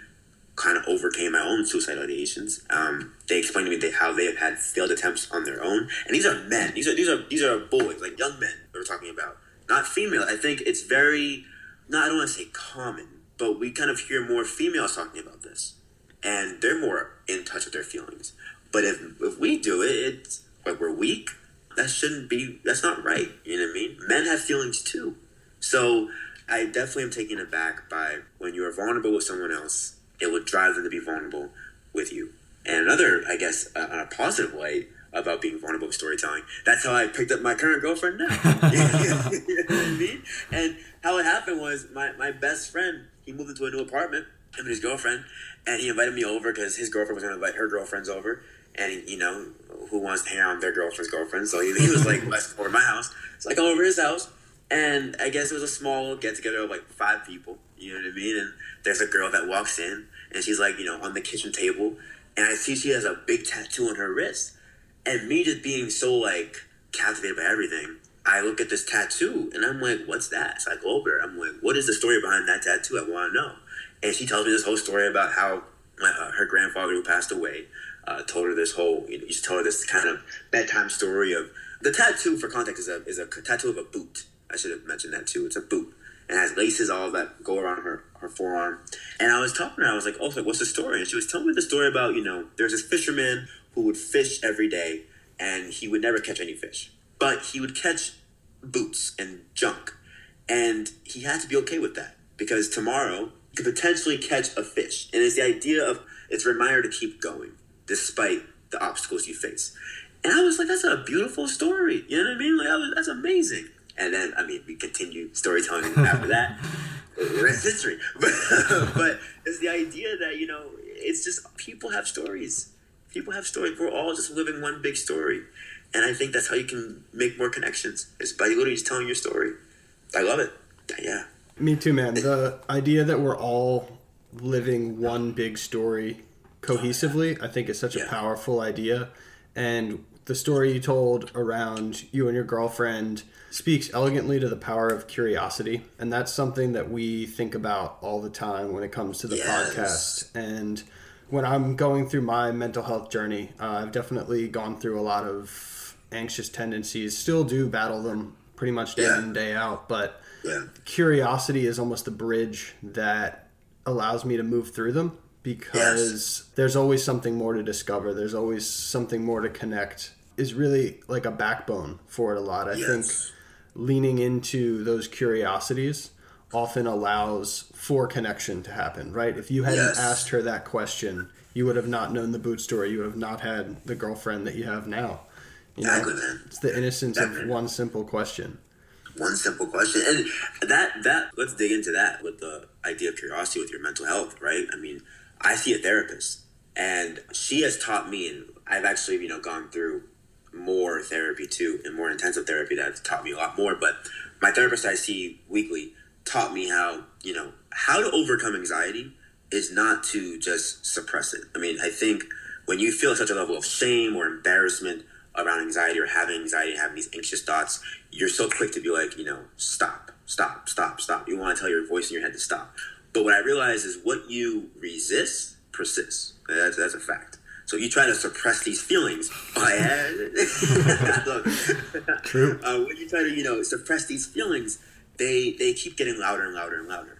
kind of overcame my own suicidal ideations. Um, they explained to me they, how they have had failed attempts on their own, and these are men. These are these are these are boys, like young men. That we're talking about, not female. I think it's very, not I don't want to say common, but we kind of hear more females talking about this, and they're more in touch with their feelings. But if if we do it, it's like we're weak. That shouldn't be. That's not right. You know what I mean? Men have feelings too. So I definitely am taken aback by when you are vulnerable with someone else it would drive them to be vulnerable with you. And another, I guess, uh, on a positive way about being vulnerable with storytelling, that's how I picked up my current girlfriend now. you know what I mean? And how it happened was my, my best friend, he moved into a new apartment, him and his girlfriend, and he invited me over because his girlfriend was going to invite her girlfriends over. And, you know, who wants to hang out with their girlfriend's girlfriend? So he, he was like, let's go to my house. So I go over his house, and I guess it was a small get together of like five people. You know what I mean? And there's a girl that walks in and she's like, you know, on the kitchen table, and I see she has a big tattoo on her wrist. And me just being so like captivated by everything, I look at this tattoo and I'm like, what's that? So I go over. I'm like, what is the story behind that tattoo? I want to know. And she tells me this whole story about how uh, her grandfather who passed away uh, told her this whole, you know, used to tell her this kind of bedtime story of the tattoo. For context, is a is a tattoo of a boot. I should have mentioned that too. It's a boot and has laces all that go around her, her forearm. And I was talking to her, I was like, oh, like, what's the story? And she was telling me the story about, you know, there's this fisherman who would fish every day and he would never catch any fish. But he would catch boots and junk. And he had to be okay with that because tomorrow he could potentially catch a fish. And it's the idea of, it's a reminder to keep going despite the obstacles you face. And I was like, that's a beautiful story. You know what I mean? Like, was, that's amazing. And then, I mean, we continue storytelling after that. rest history. But, but it's the idea that, you know, it's just people have stories. People have stories. We're all just living one big story. And I think that's how you can make more connections. Is by literally just telling your story. I love it. Yeah. Me too, man. The idea that we're all living one big story cohesively, I think is such a powerful idea. And the story you told around you and your girlfriend speaks elegantly to the power of curiosity. And that's something that we think about all the time when it comes to the yes. podcast. And when I'm going through my mental health journey, uh, I've definitely gone through a lot of anxious tendencies, still do battle them pretty much day yeah. in and day out. But yeah. curiosity is almost the bridge that allows me to move through them because yes. there's always something more to discover. There's always something more to connect. Is really like a backbone for it a lot. I yes. think leaning into those curiosities often allows for connection to happen, right? If you hadn't yes. asked her that question, you would have not known the boot story. You would have not had the girlfriend that you have now. You exactly, know? man. It's the innocence exactly. of one simple question. one simple question. And that that let's dig into that with the idea of curiosity with your mental health, right? I mean, I see a therapist and she has taught me and I've actually, you know, gone through more therapy too and more intensive therapy that taught me a lot more. But my therapist I see weekly taught me how, you know, how to overcome anxiety is not to just suppress it. I mean, I think when you feel such a level of shame or embarrassment around anxiety or having anxiety, having these anxious thoughts, you're so quick to be like, you know, stop, stop, stop, stop. You want to tell your voice in your head to stop. But what I realize is what you resist persists. That's, that's a fact. So you try to suppress these feelings. Oh, True. Uh, when you try to, you know, suppress these feelings, they they keep getting louder and louder and louder.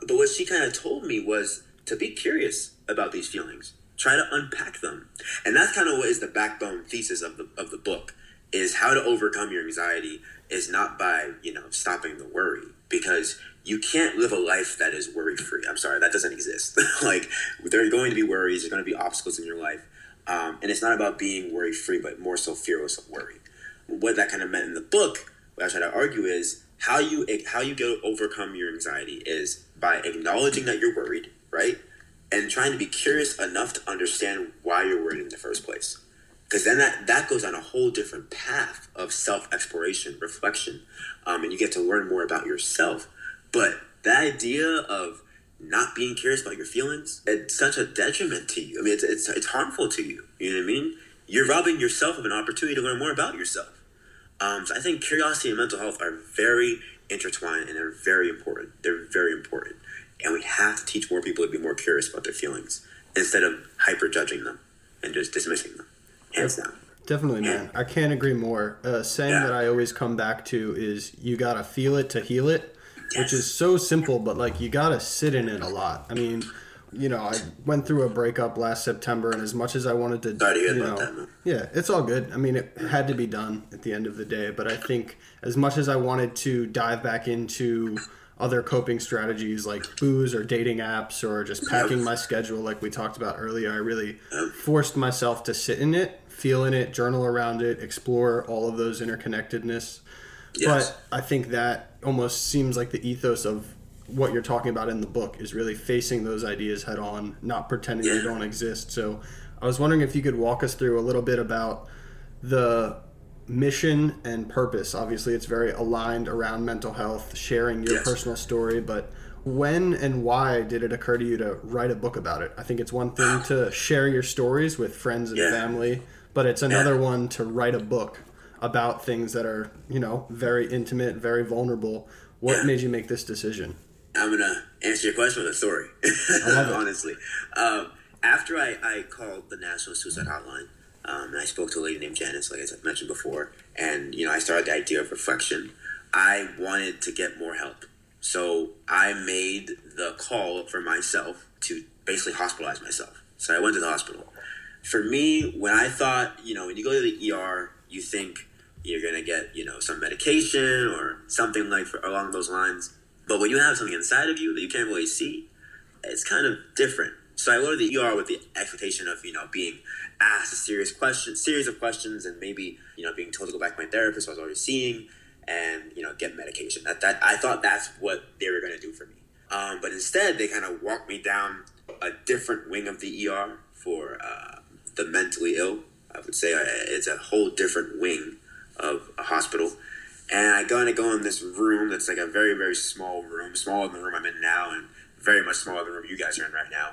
But what she kind of told me was to be curious about these feelings, try to unpack them, and that's kind of what is the backbone thesis of the of the book is how to overcome your anxiety is not by you know stopping the worry because you can't live a life that is worry free. I'm sorry, that doesn't exist. like there are going to be worries, there's going to be obstacles in your life, um, and it's not about being worry free, but more so fearless of worry. What that kind of meant in the book, what I try to argue is how you how you go overcome your anxiety is by acknowledging that you're worried, right, and trying to be curious enough to understand why you're worried in the first place. Because then that, that goes on a whole different path of self exploration, reflection, um, and you get to learn more about yourself but the idea of not being curious about your feelings, it's such a detriment to you. I mean, it's, it's, it's harmful to you. You know what I mean? You're robbing yourself of an opportunity to learn more about yourself. Um, so I think curiosity and mental health are very intertwined and they're very important. They're very important. And we have to teach more people to be more curious about their feelings instead of hyper judging them and just dismissing them. Hands down. Definitely, man. I can't agree more. A saying yeah. that I always come back to is you got to feel it to heal it which is so simple, but like you gotta sit in it a lot. I mean, you know, I went through a breakup last September, and as much as I wanted to, Sorry you know, that, yeah, it's all good. I mean, it had to be done at the end of the day, but I think as much as I wanted to dive back into other coping strategies like booze or dating apps or just packing my schedule like we talked about earlier, I really forced myself to sit in it, feel in it, journal around it, explore all of those interconnectedness. Yes. But I think that almost seems like the ethos of what you're talking about in the book is really facing those ideas head on, not pretending yeah. they don't exist. So I was wondering if you could walk us through a little bit about the mission and purpose. Obviously, it's very aligned around mental health, sharing your yes. personal story, but when and why did it occur to you to write a book about it? I think it's one thing to share your stories with friends and yeah. family, but it's another yeah. one to write a book about things that are, you know, very intimate, very vulnerable. What yeah. made you make this decision? I'm gonna answer your question with a story. Honestly, um, after I, I called the National Suicide Hotline, um, and I spoke to a lady named Janice, like I mentioned before, and you know I started the idea of reflection. I wanted to get more help, so I made the call for myself to basically hospitalize myself. So I went to the hospital. For me, when I thought, you know, when you go to the ER, you think you're gonna get you know some medication or something like for, along those lines. But when you have something inside of you that you can't really see, it's kind of different. So I go to the ER with the expectation of you know being asked a serious question, series of questions, and maybe you know being told to go back to my therapist I was already seeing, and you know get medication. That that I thought that's what they were gonna do for me. Um, but instead, they kind of walked me down a different wing of the ER for uh, the mentally ill. I would say uh, it's a whole different wing of a hospital. And I and I go in this room that's like a very, very small room, smaller than the room I'm in now, and very much smaller than the room you guys are in right now.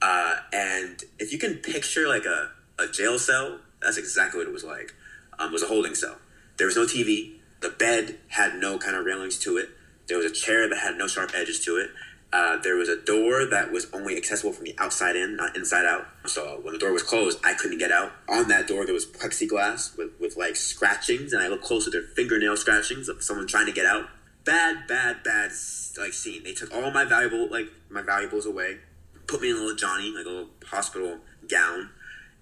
Uh, and if you can picture like a, a jail cell, that's exactly what it was like. Um, it was a holding cell. There was no TV. The bed had no kind of railings to it. There was a chair that had no sharp edges to it. Uh, there was a door that was only accessible from the outside in, not inside out. So when the door was closed, I couldn't get out. On that door, there was plexiglass with, with like scratchings, and I looked closer. There fingernail scratchings of someone trying to get out. Bad, bad, bad like scene. They took all my valuable like my valuables away, put me in a little Johnny, like a little hospital gown,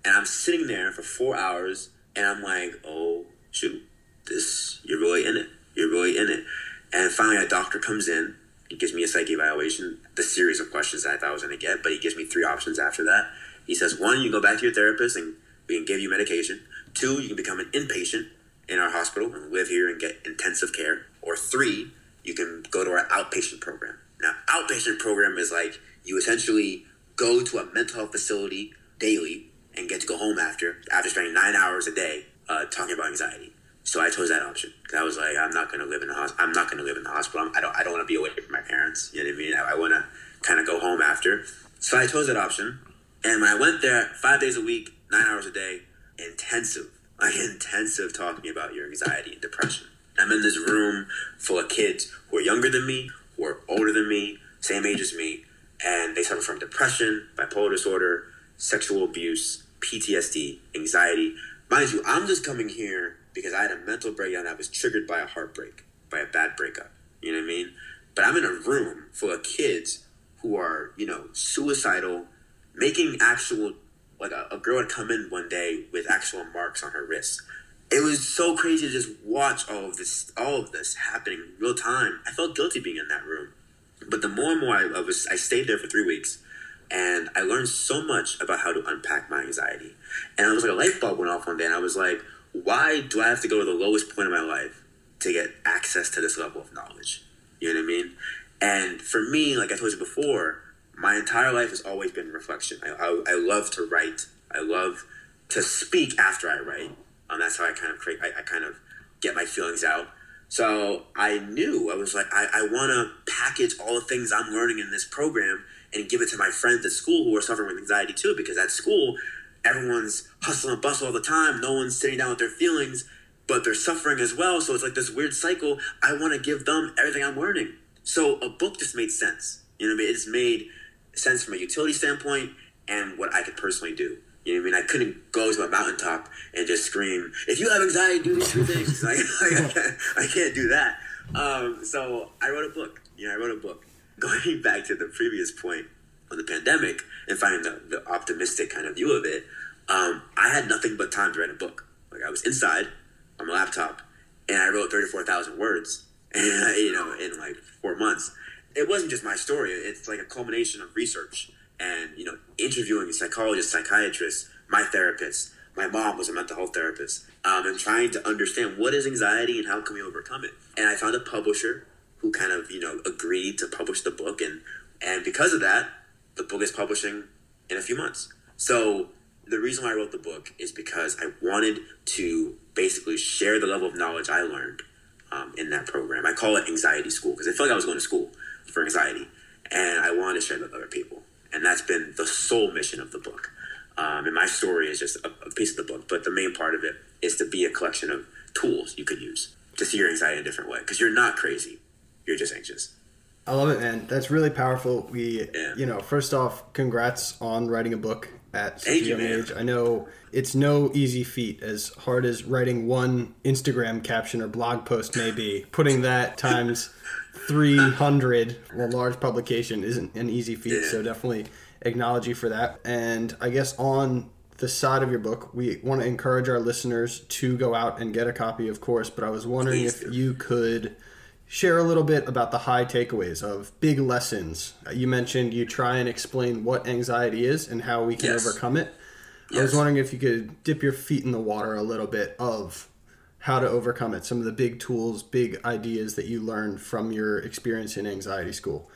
and I'm sitting there for four hours, and I'm like, oh shoot, this you're really in it. You're really in it. And finally, a doctor comes in he gives me a psyche evaluation, the series of questions that I thought I was going to get, but he gives me three options after that. He says, one, you go back to your therapist and we can give you medication. Two, you can become an inpatient in our hospital and live here and get intensive care. or three, you can go to our outpatient program. Now, outpatient program is like you essentially go to a mental health facility daily and get to go home after after spending nine hours a day uh, talking about anxiety. So I chose that option because I was like, I'm not to live in the hospital. I'm not to live in the hospital. I don't. I don't want to be away from my parents. You know what I mean? I, I want to kind of go home after. So I chose that option. And when I went there, five days a week, nine hours a day, intensive, like intensive talking about your anxiety and depression. I'm in this room full of kids who are younger than me, who are older than me, same age as me, and they suffer from depression, bipolar disorder, sexual abuse, PTSD, anxiety. Mind you, I'm just coming here because I had a mental breakdown that was triggered by a heartbreak, by a bad breakup. You know what I mean? But I'm in a room full of kids who are, you know, suicidal, making actual, like a, a girl had come in one day with actual marks on her wrist. It was so crazy to just watch all of this, all of this happening real time. I felt guilty being in that room. But the more and more I, I was, I stayed there for three weeks and I learned so much about how to unpack my anxiety. And I was like a light bulb went off one day, and I was like, why do I have to go to the lowest point of my life to get access to this level of knowledge? You know what I mean? And for me, like I told you before, my entire life has always been reflection. I, I, I love to write. I love to speak after I write. Um, that's how I kind of create. I, I kind of get my feelings out. So I knew I was like, I, I want to package all the things I'm learning in this program and give it to my friends at school who are suffering with anxiety too. Because at school, everyone's hustle and bustle all the time. No one's sitting down with their feelings, but they're suffering as well. So it's like this weird cycle. I want to give them everything I'm learning. So a book just made sense. You know what I mean? It just made sense from a utility standpoint and what I could personally do. You know what I mean? I couldn't go to a mountaintop and just scream, if you have anxiety, do these three things. like, like I, can't, I, can't, do that. Um, so I wrote a book. You know, I wrote a book. Going back to the previous point of the pandemic and finding the, the optimistic kind of view of it, um, I had nothing but time to write a book. Like I was inside on my laptop and I wrote 34,000 words, and, you know, in like four months. It wasn't just my story. It's like a culmination of research and, you know, interviewing psychologists, psychiatrists, my therapist. My mom was a mental health therapist, um, and trying to understand what is anxiety and how can we overcome it. And I found a publisher who kind of, you know, agreed to publish the book. And, and because of that, the book is publishing in a few months. So the reason why I wrote the book is because I wanted to basically share the level of knowledge I learned um, in that program. I call it anxiety school because I felt like I was going to school for anxiety, and I wanted to share that with other people. And that's been the sole mission of the book. Um, and my story is just a, a piece of the book, but the main part of it is to be a collection of tools you could use to see your anxiety in a different way because you're not crazy, you're just anxious. I love it, man. That's really powerful. We, yeah. you know, first off, congrats on writing a book at such a young age. I know it's no easy feat, as hard as writing one Instagram caption or blog post may be. Putting that times 300 a large publication isn't an easy feat, yeah. so definitely acknowledge you for that. And I guess on the side of your book, we want to encourage our listeners to go out and get a copy, of course. But I was wondering Please if do. you could share a little bit about the high takeaways of big lessons. You mentioned you try and explain what anxiety is and how we can yes. overcome it. Yes. I was wondering if you could dip your feet in the water a little bit of how to overcome it, some of the big tools, big ideas that you learned from your experience in anxiety school.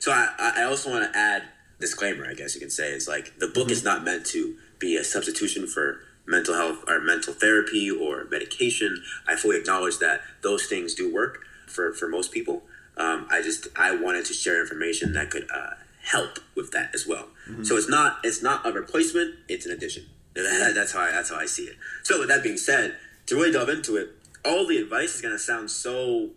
So I, I also want to add disclaimer, I guess you can say, is like the book mm-hmm. is not meant to be a substitution for mental health or mental therapy or medication. I fully acknowledge that those things do work for, for most people. Um, I just I wanted to share information that could uh, help with that as well. Mm-hmm. So it's not it's not a replacement; it's an addition. that's how I, that's how I see it. So with that being said, to really delve into it, all the advice is going to sound so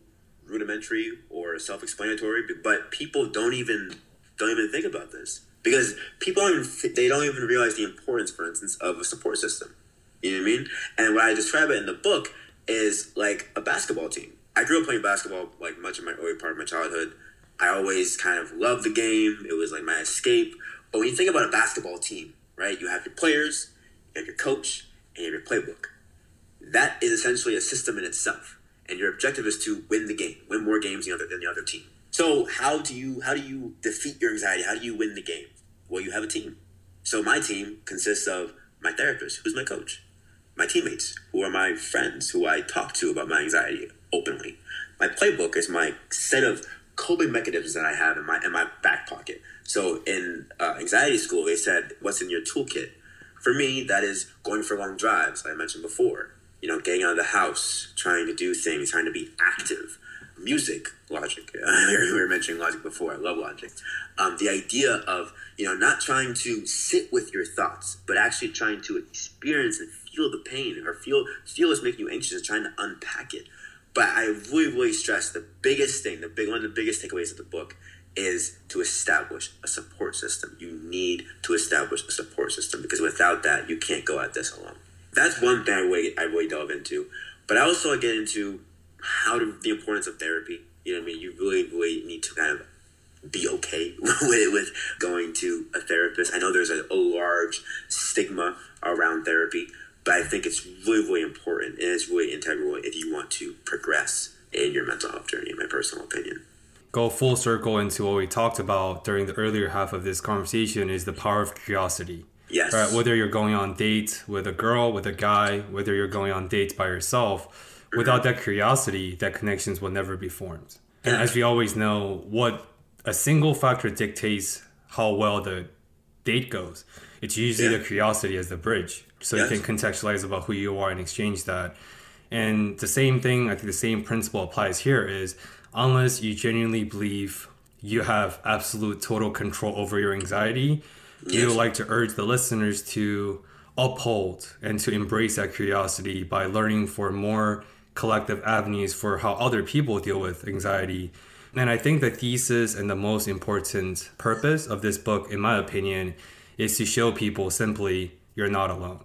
rudimentary or self-explanatory, but people don't even don't even think about this because people don't even, they don't even realize the importance, for instance, of a support system. You know what I mean? And what I describe it in the book is like a basketball team. I grew up playing basketball like much of my early part of my childhood. I always kind of loved the game. It was like my escape. But when you think about a basketball team, right, you have your players, you have your coach, and you have your playbook. That is essentially a system in itself. And your objective is to win the game, win more games than the other, team. So how do you how do you defeat your anxiety? How do you win the game? Well, you have a team. So my team consists of my therapist, who's my coach, my teammates, who are my friends, who I talk to about my anxiety openly, my playbook is my set of coping mechanisms that I have in my in my back pocket. So in uh, anxiety school, they said, "What's in your toolkit?" For me, that is going for long drives, like I mentioned before. You know, getting out of the house, trying to do things, trying to be active. Music, Logic. we were mentioning Logic before. I love Logic. Um, the idea of you know not trying to sit with your thoughts, but actually trying to experience and feel the pain, or feel feel what's making you anxious, and trying to unpack it. But I really, really stress the biggest thing, the big one of the biggest takeaways of the book is to establish a support system. You need to establish a support system because without that, you can't go at this alone. That's one thing I really, I really delve into. But I also get into how to, the importance of therapy. You know what I mean? You really, really need to kind of be okay with, with going to a therapist. I know there's a, a large stigma around therapy, but I think it's really, really important and it's really integral if you want to progress in your mental health journey, in my personal opinion. Go full circle into what we talked about during the earlier half of this conversation is the power of curiosity. Yes. Right, whether you're going on dates with a girl, with a guy, whether you're going on dates by yourself, mm-hmm. without that curiosity, that connections will never be formed. And as we always know, what a single factor dictates how well the date goes. It's usually Yeah. the curiosity as the bridge. So Yes. you can contextualize about who you are and exchange that. And the same thing, I think the same principle applies here is unless you genuinely believe you have absolute total control over your anxiety, you Yes. would like to urge the listeners to uphold and to embrace that curiosity by learning for more collective avenues for how other people deal with anxiety. And I think the thesis and the most important purpose of this book, in my opinion, is to show people simply you're not alone.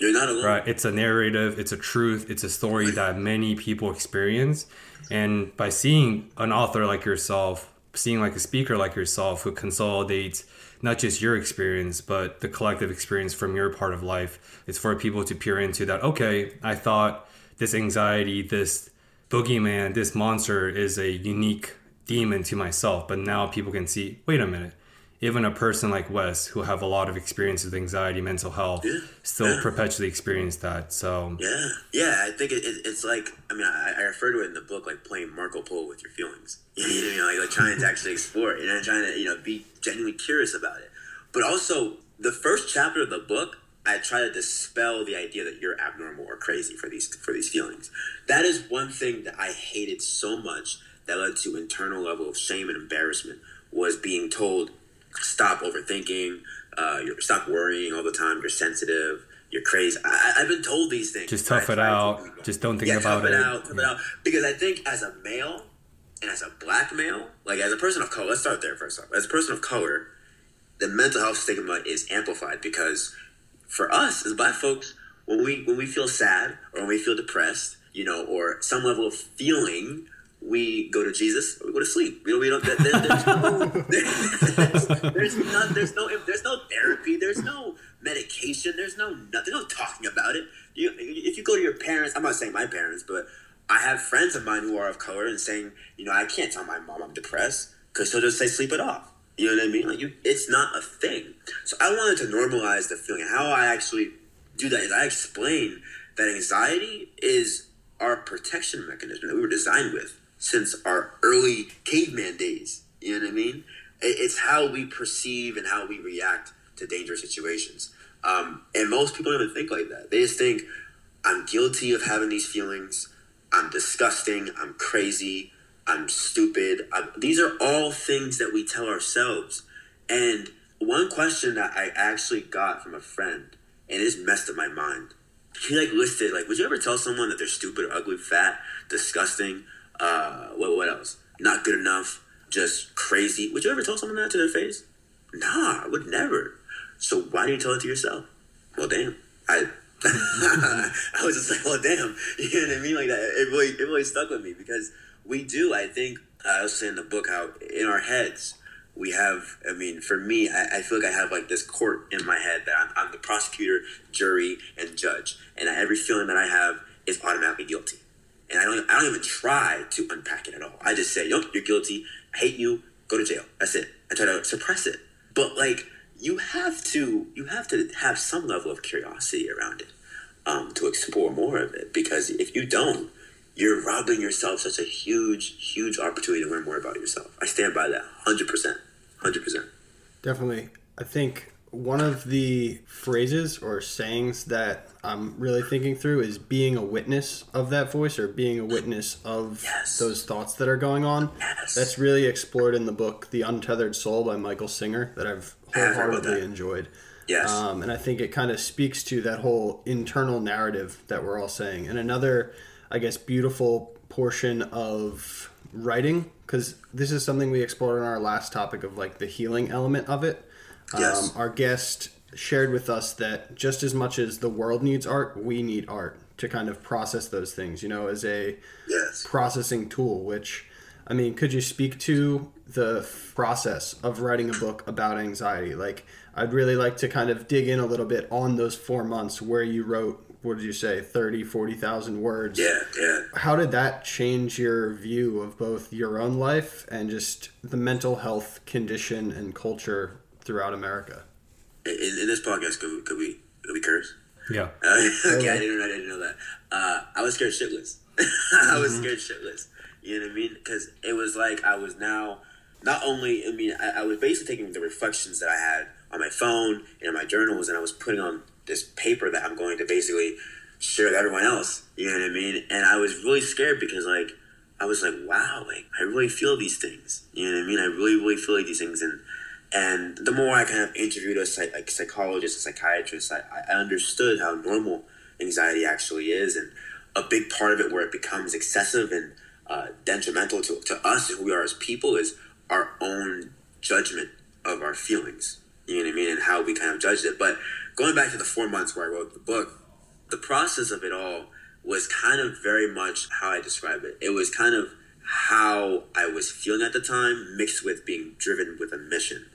You're not alone. Right. It's a narrative, it's a truth, it's a story that many people experience. And by seeing an author like yourself, seeing like a speaker like yourself who consolidates not just your experience, but the collective experience from your part of life, it's for people to peer into that, okay, I thought this anxiety, this boogeyman, this monster is a unique demon to myself. But now people can see, wait a minute, even a person like Wes, who have a lot of experience with anxiety, mental health, Yeah. still Yeah. perpetually experience that. So Yeah, yeah. I think it, it, it's like I mean I, I refer to it in the book like playing Marco Polo with your feelings. You know, I mean? like, like trying to actually explore it, you know, trying to you know be genuinely curious about it. But also the first chapter of the book, I try to dispel the idea that you're abnormal or crazy for these for these feelings. That is one thing that I hated so much that led to internal level of shame and embarrassment was being told stop overthinking, uh, you're, stop worrying all the time. You're sensitive. You're crazy. I, I've been told these things. just tough it try to out. Just don't think yeah, about tough it. it out, tough it out. Because I think as a male and as a black male, like as a person of color, let's start there first off. As a person of color, the mental health stigma is amplified because for us as black folks, when we when we feel sad or when we feel depressed, you know, or some level of feeling, we go to Jesus or we go to sleep. We don't. We don't there, there- there's no. There's, there's. There's no. There's no therapy. There's no medication. There's no. no- There's no talking about it. You, if you go to your parents, I'm not saying my parents, but I have friends of mine who are of color and saying, you know, I can't tell my mom I'm depressed because she'll just say sleep it off. You know what I mean? Like you, it's not a thing. So I wanted to normalize the feeling. How I actually do that is I explain that anxiety is our protection mechanism that we were designed with since our early caveman days. You know what I mean? It's how we perceive and how we react to dangerous situations. Um, and most people don't even think like that. They just think, I'm guilty of having these feelings. I'm disgusting. I'm crazy. I'm stupid. I'm, these are all things that we tell ourselves. And one question that I actually got from a friend, and it's messed up my mind. He like listed like, would you ever tell someone that they're stupid or ugly, fat, disgusting? Uh, what what else? Not good enough, just crazy. Would you ever tell someone that to their face? Nah, I would never. So why do you tell it to yourself? Well, damn, I. I was just like, well, damn, you know what I mean? Like that, it really, it really stuck with me because we do. I think uh, I was saying in the book how in our heads we have. I mean, for me, I, I feel like I have like this court in my head that I'm, I'm the prosecutor, jury, and judge, and every feeling that I have is automatically guilty, and I don't, I don't even try to unpack it at all. I just say, nope, you're guilty. I hate you. Go to jail. That's it. I try to suppress it, but like you have to, you have to have some level of curiosity around it um, to explore more of it because if you don't, you're robbing yourself such a huge, huge opportunity to learn more about yourself. I stand by that 100%. 100%. Definitely. I think one of the phrases or sayings that I'm really thinking through is being a witness of that voice or being a witness of Yes. those thoughts that are going on. Yes. That's really explored in the book The Untethered Soul by Michael Singer that I've wholeheartedly that. enjoyed. Yes. Um, and I think it kind of speaks to that whole internal narrative that we're all saying. And another, I guess, beautiful portion of writing, because this is something we explored in our last topic of like the healing element of it. Yes. Um, our guest shared with us that just as much as the world needs art, we need art to kind of process those things, you know, as a yes. processing tool, which I mean, could you speak to the process of writing a book about anxiety? Like, I'd really like to kind of dig in a little bit on those four months where you wrote, what did you say, 30, 40,000 words. Yeah, yeah. How did that change your view of both your own life and just the mental health condition and culture throughout America? In, in this podcast, could, we- could we could we curse? Yeah. Uh, okay, I didn't, I didn't know that. Uh, I was scared shitless. I was scared shitless. You know what I mean? Because it was like I was now not only. I mean, I, I was basically taking the reflections that I had on my phone and in my journals, and I was putting on this paper that I'm going to basically share with everyone else. You know what I mean? And I was really scared because like I was like, wow, like I really feel these things. You know what I mean? I really, really feel like these things, and and the more I kind of interviewed a psych- psychologist, a psychiatrist, I, I understood how normal anxiety actually is, and a big part of it where it becomes excessive and uh, detrimental to, to us who we are as people is our own judgment of our feelings. You know what I mean? And how we kind of judged it. But going back to the four months where I wrote the book, the process of it all was kind of very much how I describe it. It was kind of how I was feeling at the time, mixed with being driven with a mission.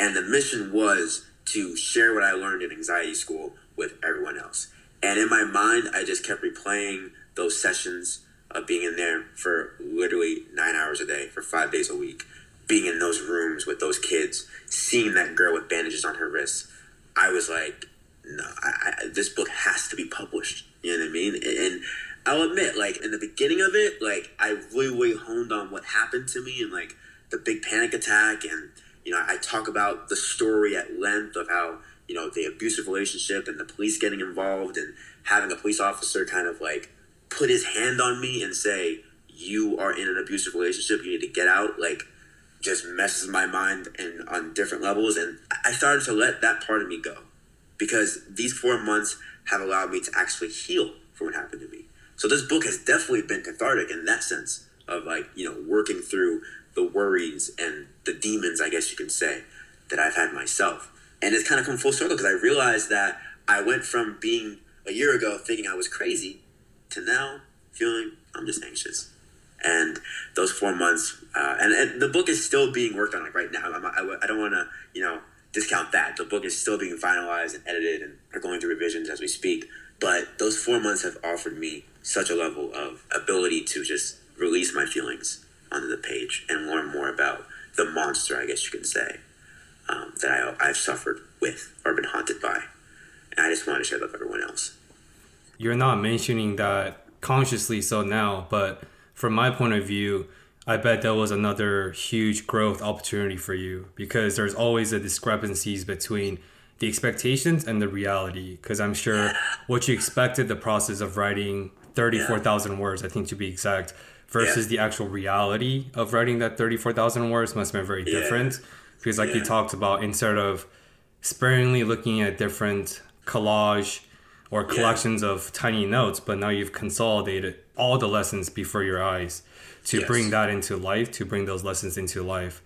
And the mission was to share what I learned in anxiety school with everyone else. And in my mind, I just kept replaying those sessions of being in there for literally nine hours a day, for five days a week, being in those rooms with those kids, seeing that girl with bandages on her wrists. I was like, no, I, I, this book has to be published. You know what I mean? And I'll admit, like in the beginning of it, like I really, really honed on what happened to me and like the big panic attack, and you know, I talk about the story at length of how you know the abusive relationship and the police getting involved and having a police officer kind of like put his hand on me and say, "You are in an abusive relationship. You need to get out." Like just messes my mind and on different levels, and I started to let that part of me go because these four months have allowed me to actually heal from what happened to me. So this book has definitely been cathartic in that sense of like, you know, working through the worries and the demons, I guess you can say, that I've had myself. And it's kind of come full circle because I realized that I went from being a year ago thinking I was crazy to now feeling I'm just anxious. And those four months, uh, and, and the book is still being worked on like right now. I'm, I, I don't want to, you know, discount that. The book is still being finalized and edited and are going through revisions as we speak. But those four months have offered me such a level of ability to just release my feelings onto the page and learn more about the monster, I guess you can say, um, that I, I've suffered with or been haunted by. And I just want to share that with everyone else. You're not mentioning that consciously so now, but from my point of view, I bet that was another huge growth opportunity for you because there's always a discrepancies between the expectations and the reality. Because I'm sure what you expected the process of writing 34,000 words, I think to be exact, versus the actual reality of writing that 34,000 words must have been very Yeah. different. Because, like you talked about, instead of sparingly looking at different collage or collections of tiny notes, but now you've consolidated all the lessons before your eyes to Yes. bring that into life, to bring those lessons into life.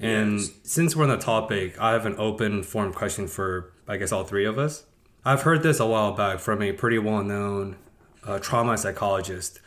And Yes. since we're on the topic, I have an open form question for, I guess, all three of us. I've heard this a while back from a pretty well known uh, trauma psychologist.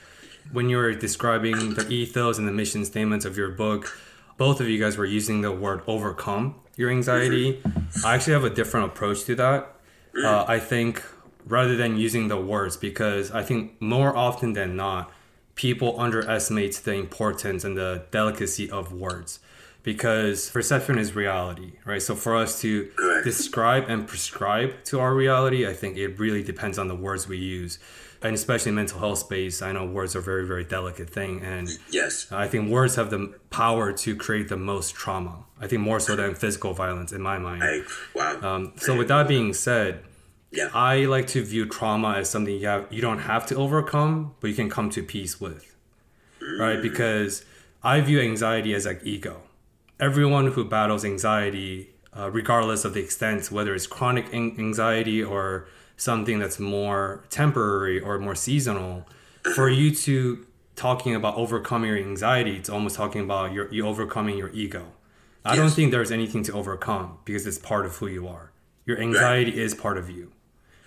When you were describing the ethos and the mission statements of your book, both of you guys were using the word overcome your anxiety. I actually have a different approach to that. Uh, I think rather than using the words, because I think more often than not, people underestimate the importance and the delicacy of words because perception is reality, right? So for us to describe and prescribe to our reality, I think it really depends on the words we use. And especially mental health space, I know words are a very, very delicate thing. And yes, I think words have the power to create the most trauma. I think more so than physical violence in my mind. Wow. Um, so with that being said, yeah, I like to view trauma as something you have, you don't have to overcome, but you can come to peace with, right? Because I view anxiety as like ego. Everyone who battles anxiety, uh, regardless of the extent, whether it's chronic anxiety or something that's more temporary or more seasonal, for you to talking about overcoming your anxiety, it's almost talking about your you overcoming your ego. I don't think there's anything to overcome because it's part of who you are. Your anxiety is part of you.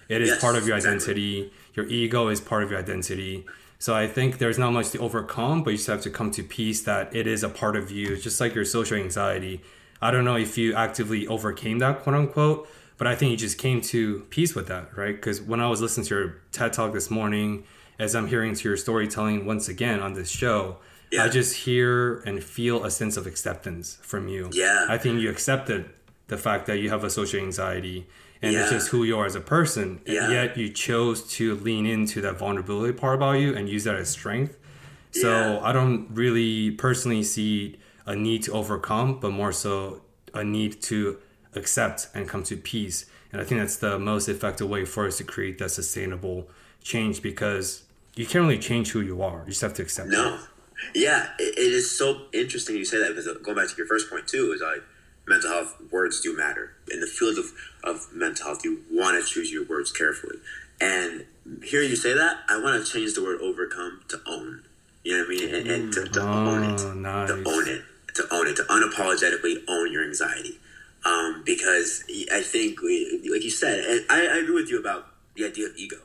It is Yes, part of your exactly. identity. Your ego is part of your identity. So I think there's not much to overcome, but you just have to come to peace that it is a part of you, just like your social anxiety. I don't know if you actively overcame that, quote unquote, but I think you just came to peace with that, right? Because when I was listening to your TED talk this morning, as I'm hearing to your storytelling once again on this show, Yeah. I just hear and feel a sense of acceptance from you. Yeah. I think you accepted the fact that you have a social anxiety and it's just who you are as a person. Yeah. And yet you chose to lean into that vulnerability part about you and use that as strength. So Yeah. I don't really personally see a need to overcome, but more so a need to accept and come to peace. And I think that's the most effective way for us to create that sustainable change because you can't really change who you are. You just have to accept it. No. Yeah, it, it is so interesting you say that because uh, going back to your first point too is like mental health words do matter in the field of, of mental health. You want to choose your words carefully, and hearing you say that, I want to change the word overcome to own. You know what I mean? And, and to, to own it, Oh, nice. to own it, to own it, to unapologetically own your anxiety. Um, because I think, like you said, I, I agree with you about the idea of ego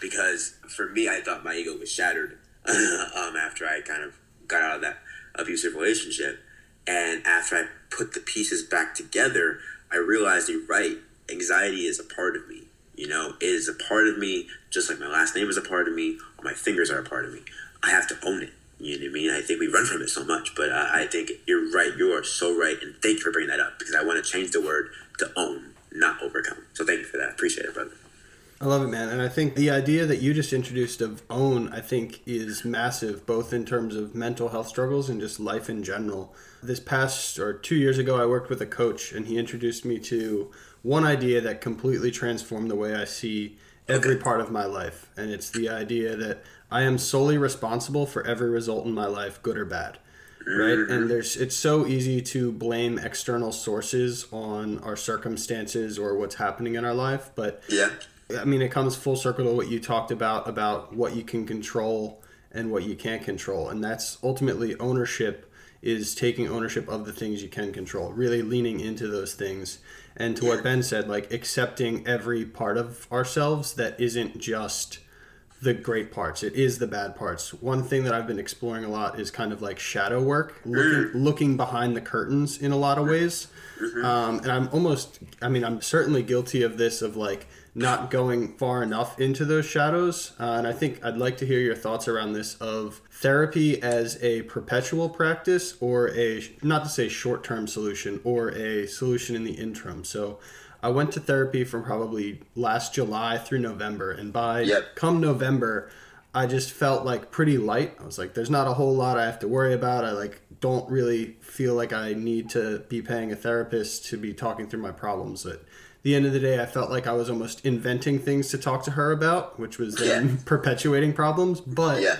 because for me, I thought my ego was shattered um, after I kind of got out of that abusive relationship. And after I put the pieces back together, I realized you're right. Anxiety is a part of me. You know, it is a part of me, just like my last name is a part of me, or my fingers are a part of me. I have to own it. You know what I mean? I think we run from it so much, but uh, I think you're right. You are so right. And thank you for bringing that up because I want to change the word to own, not overcome. So thank you for that. Appreciate it, brother. I love it, man. And I think the idea that you just introduced of own, I think, is massive, both in terms of mental health struggles and just life in general. This past or two years ago, I worked with a coach, and he introduced me to one idea that completely transformed the way I see every Okay. part of my life. And it's the idea that I am solely responsible for every result in my life, good or bad right and there's it's so easy to blame external sources on our circumstances or what's happening in our life but Yeah. I mean, it comes full circle to what you talked about about what you can control and what you can't control, and that's ultimately ownership is taking ownership of the things you can control, really leaning into those things. And to what Ben said, like accepting every part of ourselves that isn't just the great parts. It is the bad parts. One thing that I've been exploring a lot is kind of like shadow work, looking, looking behind the curtains in a lot of ways. Um, and I'm almost, I mean, I'm certainly guilty of this, of like not going far enough into those shadows. Uh, and I think I'd like to hear your thoughts around this of therapy as a perpetual practice or a, not to say short term solution, or a solution in the interim. So, I went to therapy from probably last July through November, and by Yep. come November, I just felt like pretty light. I was like, there's not a whole lot I have to worry about. I like don't really feel like I need to be paying a therapist to be talking through my problems. At the end of the day, I felt like I was almost inventing things to talk to her about, which was then Yeah. perpetuating problems. But Yeah.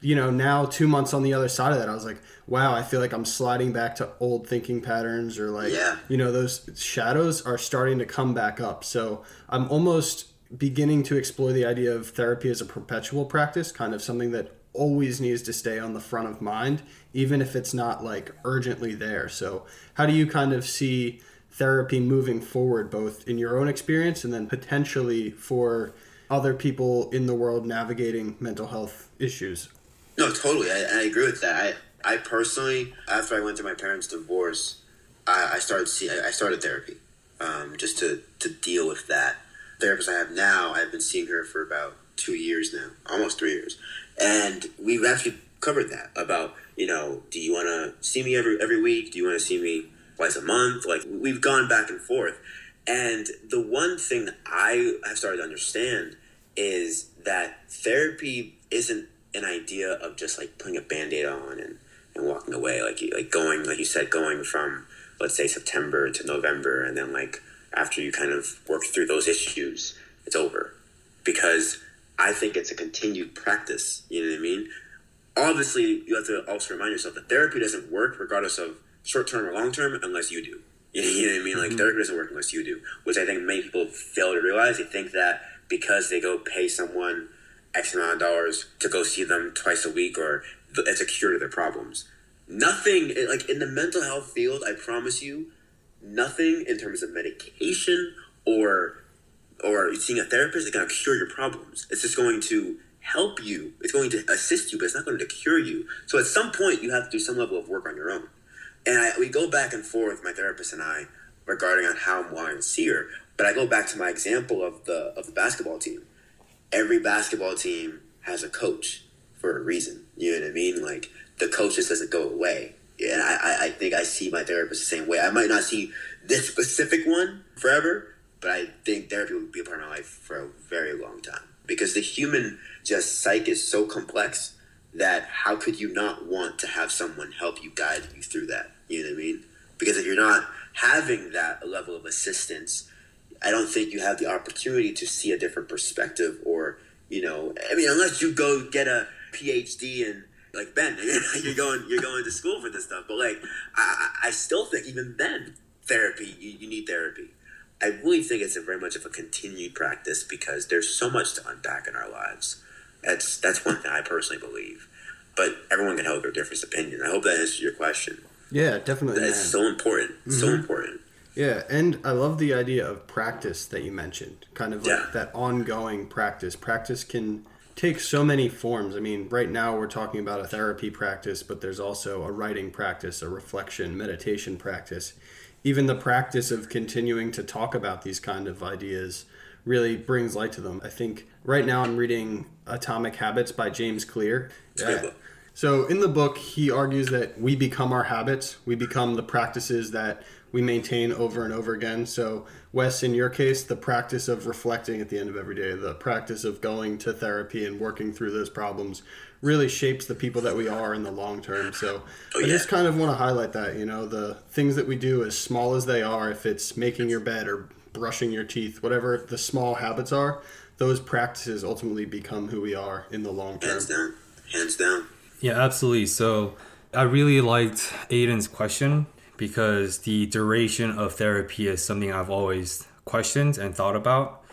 you know, now two months on the other side of that, I was like, wow, I feel like I'm sliding back to old thinking patterns or like, Yeah. you know, those shadows are starting to come back up. So I'm almost beginning to explore the idea of therapy as a perpetual practice, kind of something that always needs to stay on the front of mind, even if it's not like urgently there. So, how do you kind of see therapy moving forward, both in your own experience and then potentially for other people in the world navigating mental health issues? No, totally. I, I agree with that. I, I personally, after I went through my parents' divorce, I, I started see I started therapy, um, just to, to deal with that. Therapist I have now, I've been seeing her for about two years now, almost three years, and we've actually covered that about you know, do you want to see me every every week? Do you want to see me twice a month? Like we've gone back and forth, and the one thing that I have started to understand is that therapy isn't an idea of just like putting a band-aid on and, and walking away like like going like you said going from let's say september to november and then like after you kind of work through those issues it's over. Because i think it's a continued practice you know what i mean? Obviously you have to also remind yourself that therapy doesn't work regardless of short term or long term unless you do. You know what i mean? Like Mhm. therapy doesn't work unless you do which i think many people fail to realize. They think that because they go pay someone X amount of dollars to go see them twice a week or it's a cure to their problems. Nothing, like in the mental health field, I promise you, nothing in terms of medication or or seeing a therapist is going to cure your problems. It's just going to help you. It's going to assist you, but it's not going to cure you. So at some point, you have to do some level of work on your own. And I, we go back and forth, my therapist and I, regarding on how I'm wanting see her. But I go back to my example of the of the basketball team. Every basketball team has a coach for a reason. You know what I mean? Like the coach just doesn't go away. And I, I- I think I see my therapist the same way. I might not see this specific one forever, but I think therapy will be a part of my life for a very long time. Because the human just psyche is so complex that how could you not want to have someone help you guide you through that? You know what I mean? Because if you're not having that level of assistance, I don't think you have the opportunity to see a different perspective or, you know, I mean, unless you go get a PhD in like Ben, you're going you're going to school for this stuff. But like, I, I still think even then, therapy you, you need therapy. I really think it's a very much of a continued practice because there's so much to unpack in our lives. That's that's one thing I personally believe. But everyone can have their different opinion. I hope that answers your question. Yeah, definitely. That's so important. So Mhm. important. Yeah, and I love the idea of practice that you mentioned. Kind of like Yeah. that ongoing practice. Practice can take so many forms. I mean, right now we're talking about a therapy practice, but there's also a writing practice, a reflection, meditation practice. Even the practice of continuing to talk about these kind of ideas really brings light to them. I think right now I'm reading Atomic Habits by James Clear. It's a good book. So in the book, he argues that we become our habits. We become the practices that we maintain over and over again. So, Wes, in your case, the practice of reflecting at the end of every day, the practice of going to therapy and working through those problems really shapes the people that we are in the long term. So, Oh, I just kind of want to highlight that, you know, the things that we do, as small as they are, if it's making your bed or brushing your teeth, whatever the small habits are, those practices ultimately become who we are in the long term. Hands down. Hands down. Yeah, absolutely. So I really liked Aiden's question because the duration of therapy is something I've always questioned and thought about.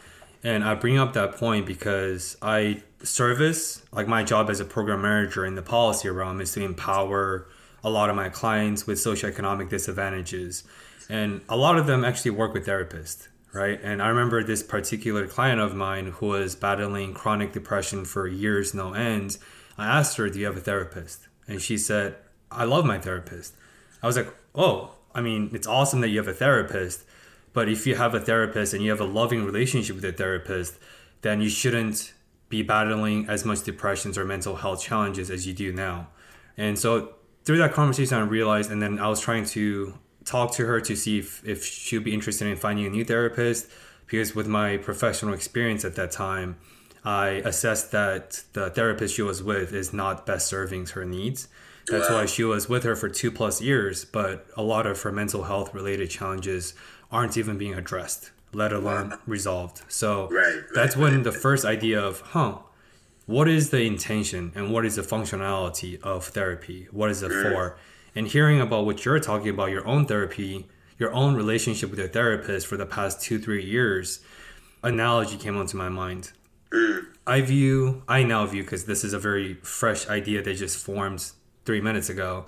And I bring up that point because I service, like my job as a program manager in the policy realm is to empower a lot of my clients with socioeconomic disadvantages. And a lot of them actually work with therapists, right? And I remember this particular client of mine who was battling chronic depression for years, no end. I asked her, Do you have a therapist? And she said, I love my therapist. I was like, Oh, I mean, it's awesome that you have a therapist. But if you have a therapist and you have a loving relationship with a therapist, then you shouldn't be battling as much depressions or mental health challenges as you do now. And so through that conversation, I realized, and then I was trying to talk to her to see if, if she'd be interested in finding a new therapist. Because with my professional experience at that time, I assessed that the therapist she was with is not best serving her needs. That's Wow. why she was with her for two plus years, but a lot of her mental health related challenges aren't even being addressed, let alone resolved. So Right, right, that's when right. the first idea of, huh, what is the intention and what is the functionality of therapy? What is it for? Mm. And hearing about what you're talking about, your own therapy, your own relationship with your therapist for the past two, three years, analogy came onto my mind. Mm. I view, I now view, because this is a very fresh idea that just formed three minutes ago.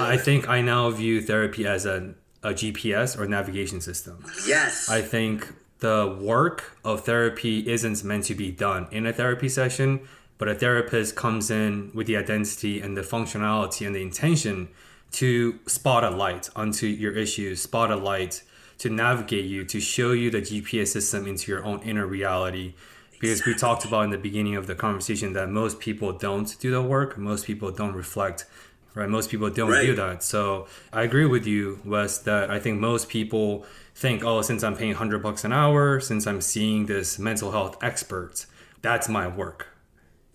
I think I now view therapy as a, a GPS or navigation system. Yes. I think the work of therapy isn't meant to be done in a therapy session, but a therapist comes in with the identity and the functionality and the intention to spot a light onto your issues, spot a light to navigate you, to show you the GPS system into your own inner reality. Because we talked about in the beginning of the conversation that most people don't do the work, most people don't reflect, right? Most people don't Right. do that. So I agree with you, Wes, that I think most people think, oh, since I'm paying 100 bucks an hour, since I'm seeing this mental health expert, that's my work.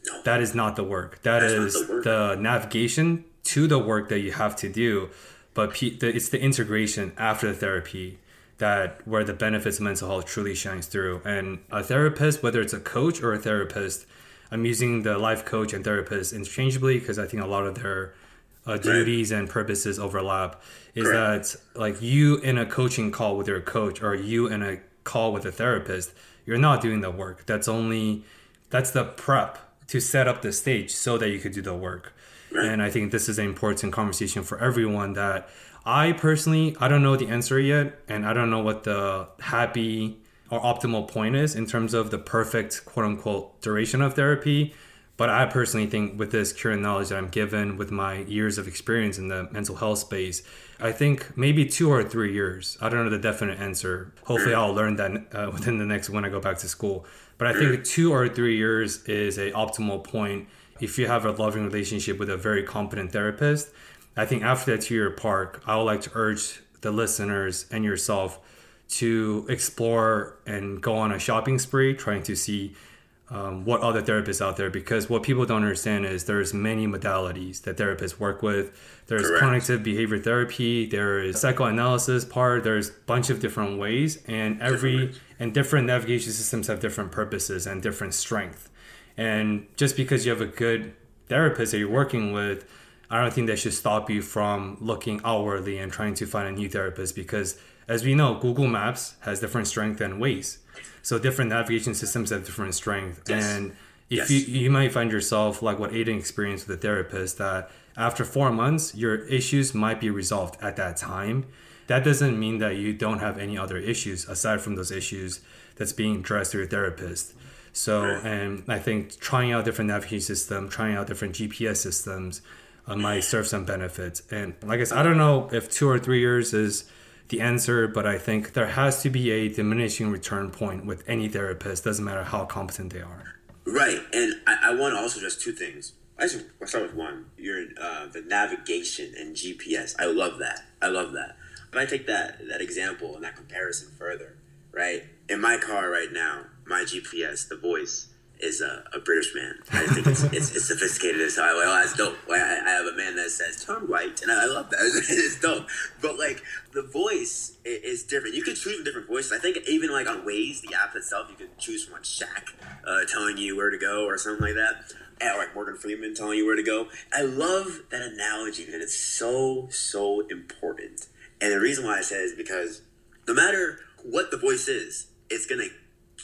No. That is not the work. That That's is the work. the navigation to the work that you have to do. But it's the integration after the therapy that where the benefits of mental health truly shines through. And a therapist, whether it's a coach or a therapist, I'm using the life coach and therapist interchangeably because I think a lot of their uh, duties and purposes overlap. Is Correct. that like you in a coaching call with your coach or you in a call with a therapist, you're not doing the work. That's only that's the prep to set up the stage so that you could do the work. And I think this is an important conversation for everyone that I personally I don't know the answer yet and I don't know what the happy or optimal point is in terms of the perfect quote unquote duration of therapy. But I personally think with this current knowledge that I'm given with my years of experience in the mental health space, I think maybe two or three years. I don't know the definite answer. Hopefully, I'll learn that uh, within the next when I go back to school. But I think two or three years is a optimal point if you have a loving relationship with a very competent therapist. I think after that two year park, I would like to urge the listeners and yourself to explore and go on a shopping spree, trying to see um, what other therapists out there because what people don't understand is there's many modalities that therapists work with. There's Correct. cognitive behavior therapy there is psychoanalysis part there's a bunch of different ways and every and different navigation systems have different purposes and different strength. And just because you have a good therapist that you're working with i don't think that should stop you from looking outwardly and trying to find a new therapist because as we know google maps has different strength and ways so different navigation systems have different strength. Yes. and if Yes. you you might find yourself like what aiden experienced with a therapist that after four months your issues might be resolved at that time. That doesn't mean that you don't have any other issues aside from those issues that's being addressed through your therapist. So and i think trying out different navigation systems, trying out different gps systems might serve some benefits and like i said i don't know if two or three years is the answer, but I think there has to be a diminishing return point with any therapist, doesn't matter how competent they are. Right, and I, I want to also just two things. I just I'll start with one. Your uh, the navigation and GPS. I love that. I love that. If I take that that example and that comparison further, right? In my car right now, my GPS, the voice is a, a British man. I think it's, it's, it's sophisticated as hell. Oh, that's dope. Like, I, I have a man that says turn right, and I, I love that. it's dope. But like the voice i- is different. You can choose from different voices. I think even like on Waze, the app itself, you can choose from like Shaq uh, telling you where to go or something like that. Or like Morgan Freeman telling you where to go. I love that analogy, and it's so so important. And the reason why I say it is because no matter what the voice is, it's gonna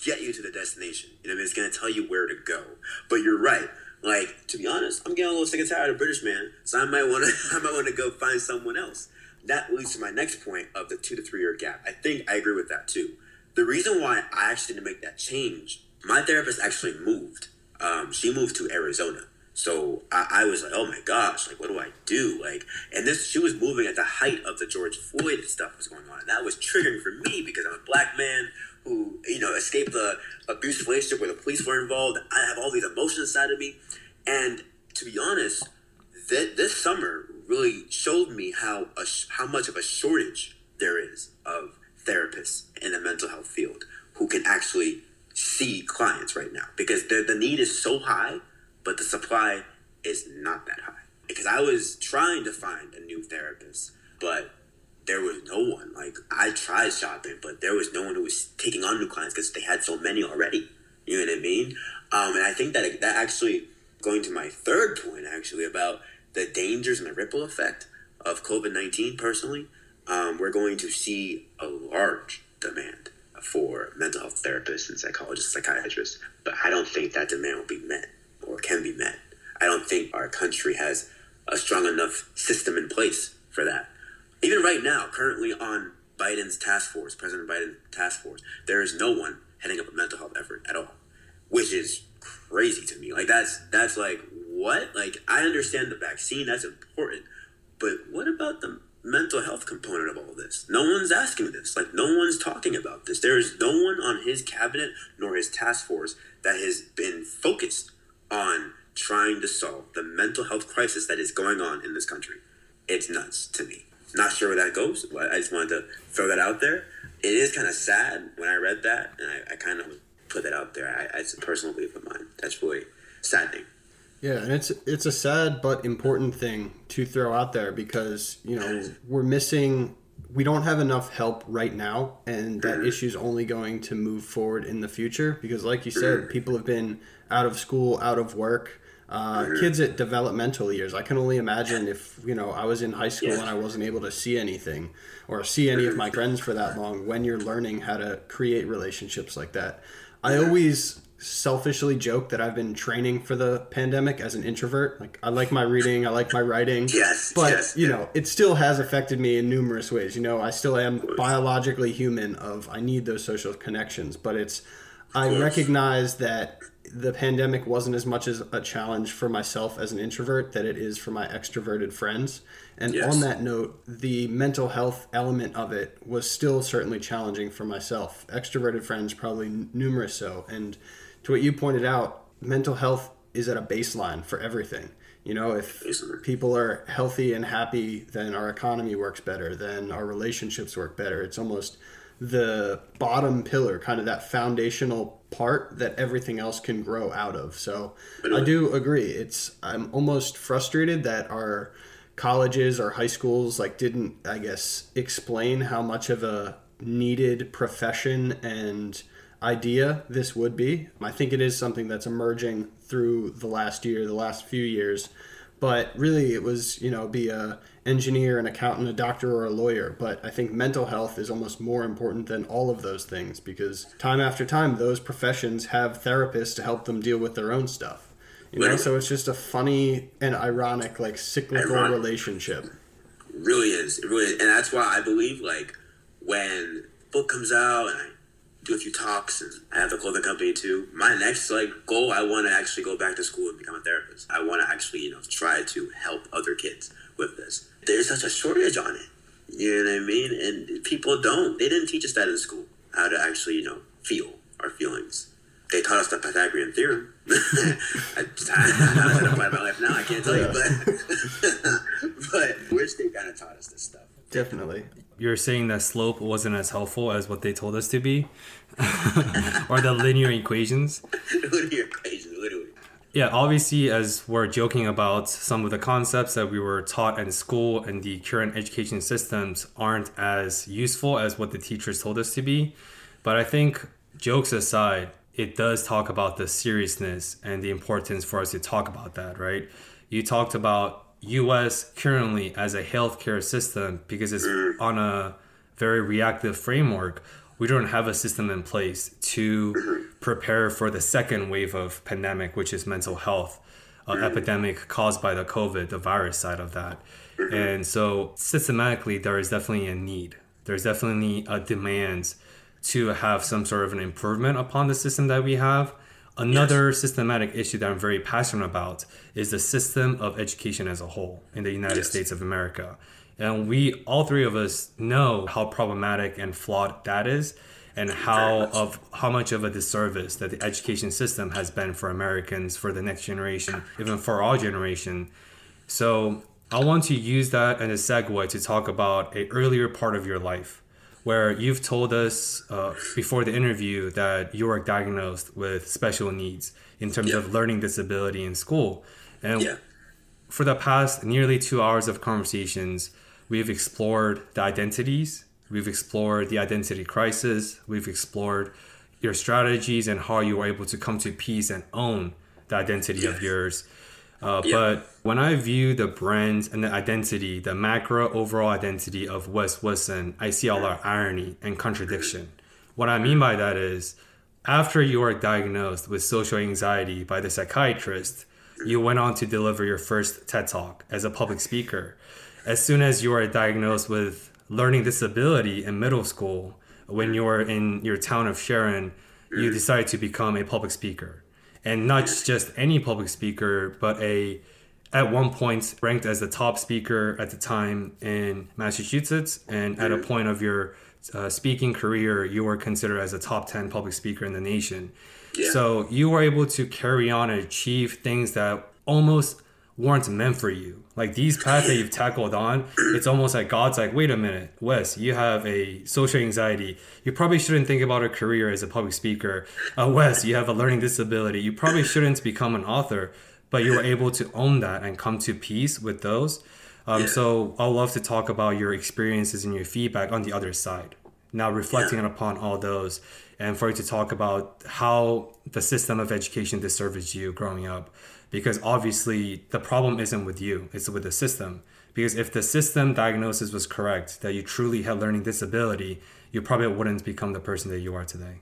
get you to the destination. You know, I mean? it's gonna tell you where to go. But you're right. Like to be honest, I'm getting a little sick and tired of British man, so I might want to. I might want to go find someone else. That leads to my next point of the two to three year gap. I think I agree with that too. The reason why I actually didn't make that change, my therapist actually moved. Um, she moved to Arizona. So I, I was like, oh my gosh, like what do I do? Like, and this she was moving at the height of the George Floyd stuff was going on, and that was triggering for me because I'm a black man who you know escaped the abusive relationship where the police were involved. I have all these emotions inside of me, and to be honest, th- this summer really showed me how a how much of a shortage there is of therapists in the mental health field who can actually see clients right now. Because the, the need is so high but the supply is not that high. Because i was trying to find a new therapist but there was no one. Like i tried shopping but there was no one who was taking on new clients because they had so many already. You know what i mean? Um, and i think that that actually going to my third point actually about the dangers and the ripple effect of covid-19 personally um, we're going to see a large demand for mental health therapists and psychologists psychiatrists but i don't think that demand will be met or can be met. I don't think our country has a strong enough system in place for that even right now, currently on Biden's task force, President Biden's task force, there is no one heading up a mental health effort at all, which is crazy to me. Like that's that's like what? Like I understand the vaccine, that's important, but what about the mental health component of all this? No one's asking this. Like no one's talking about this. There is no one on his cabinet nor his task force that has been focused on trying to solve the mental health crisis that is going on in this country. It's nuts to me. Not sure where that goes, but I just wanted to throw that out there. It is kind of sad when I read that, and I, I kind of put that out there. I, it's a personal belief of mine. That's really saddening. Yeah, and it's it's a sad but important thing to throw out there because you know we're missing. We don't have enough help right now, and that Mm-hmm. issue's only going to move forward in the future because, like you Mm-hmm. said, people have been out of school, out of work. Uh, Mm-hmm. kids at developmental years. I can only imagine if you know I was in high school Yeah. and I wasn't able to see anything or see any of my friends for that long. When you're learning how to create relationships like that, I always selfishly joke that I've been training for the pandemic as an introvert. Like I like my reading, I like my writing. Yes, But yes, you yeah. know, it still has affected me in numerous ways. You know, I still am biologically human of I need those social connections, but it's I recognize that the pandemic wasn't as much as a challenge for myself as an introvert that it is for my extroverted friends. And Yes. on that note, the mental health element of it was still certainly challenging for myself. Extroverted friends, probably n- numerous so. And to what you pointed out, mental health is at a baseline for everything. You know, if people are healthy and happy, then our economy works better, then our relationships work better. It's almost the bottom pillar, kind of that foundational part that everything else can grow out of. So I do agree. It's I'm almost frustrated that our colleges or high schools like didn't I guess explain how much of a needed profession and idea this would be. I think it is something that's emerging through the last year, the last few years. But really, it was you know be a engineer, an accountant, a doctor, or a lawyer. But I think mental health is almost more important than all of those things because time after time, those professions have therapists to help them deal with their own stuff. You know, so it's just a funny and ironic, like cyclical Ironic. relationship. really is. It really is. And that's why I believe like when book comes out and I do a few talks and I have the clothing company too. My next like goal, I want to actually go back to school and become a therapist. I want to actually you know try to help other kids with this. There's such a shortage on it. You know what I mean? And people don't. They didn't teach us that in school how to actually you know feel our feelings. They taught us the Pythagorean theorem. I, how to apply my life now, I can't tell you, but but wish they kind of taught us this stuff. Definitely. You're saying that slope wasn't as helpful as what they told us to be, or the linear equations. linear equation, literally. Yeah, obviously, as we're joking about some of the concepts that we were taught in school and the current education systems aren't as useful as what the teachers told us to be. But I think, jokes aside, it does talk about the seriousness and the importance for us to talk about that, right? You talked about US currently as a healthcare system because it's on a very reactive framework. We don't have a system in place to prepare for the second wave of pandemic, which is mental health uh, epidemic caused by the COVID, the virus side of that. And so systematically, there is definitely a need. There's definitely a demand to have some sort of an improvement upon the system that we have. Another systematic issue that I'm very passionate about is the system of education as a whole in the United Yes. States of America. And we, all three of us, know how problematic and flawed that is, and how much. of how much of a disservice that the education system has been for Americans, for the next generation, even for our generation. So I want to use that as a segue to talk about a earlier part of your life, where you've told us uh, before the interview that you were diagnosed with special needs in terms Yeah. of learning disability in school, and Yeah. for the past nearly two hours of conversations, we've explored the identities, we've explored the identity crisis, we've explored your strategies and how you were able to come to peace and own the identity of yours. Uh, Yeah. But when I view the brand and the identity, the macro overall identity of Wes Woodson, I see a lot of irony and contradiction. What I mean by that is, after you were diagnosed with social anxiety by the psychiatrist, you went on to deliver your first TED Talk as a public speaker. As soon as you were diagnosed with learning disability in middle school, when you were in your town of Sharon, you decided to become a public speaker. And not just any public speaker, but a at one point ranked as the top speaker at the time in Massachusetts, and at a point of your uh, speaking career, you were considered as a top 10 public speaker in the nation. Yeah. So you were able to carry on and achieve things that almost weren't meant for you. Like these paths that you've tackled on, it's almost like God's like, wait a minute, Wes, you have a social anxiety. You probably shouldn't think about a career as a public speaker. Uh, Wes, you have a learning disability. You probably shouldn't become an author, but you were able to own that and come to peace with those. Um, so I'd love to talk about your experiences and your feedback on the other side. Now reflecting upon all those, and for you to talk about how the system of education disserviced you growing up because obviously the problem isn't with you it's with the system because if the system diagnosis was correct that you truly had learning disability you probably wouldn't become the person that you are today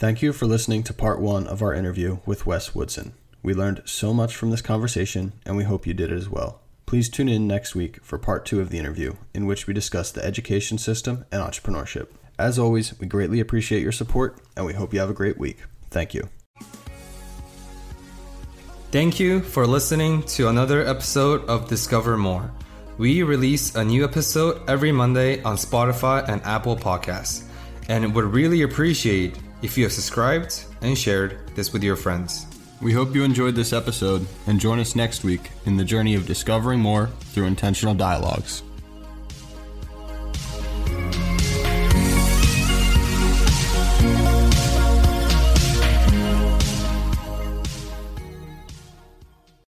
Thank you for listening to part one of our interview with Wes Woodson. We learned so much from this conversation, and we hope you did it as well. Please tune in next week for part two of the interview, in which we discuss the education system and entrepreneurship. As always, we greatly appreciate your support, and we hope you have a great week. Thank you. Thank you for listening to another episode of Discover More. We release a new episode every Monday on Spotify and Apple Podcasts, and would really appreciate if you have subscribed and shared this with your friends. We hope you enjoyed this episode and join us next week in the journey of discovering more through intentional dialogues.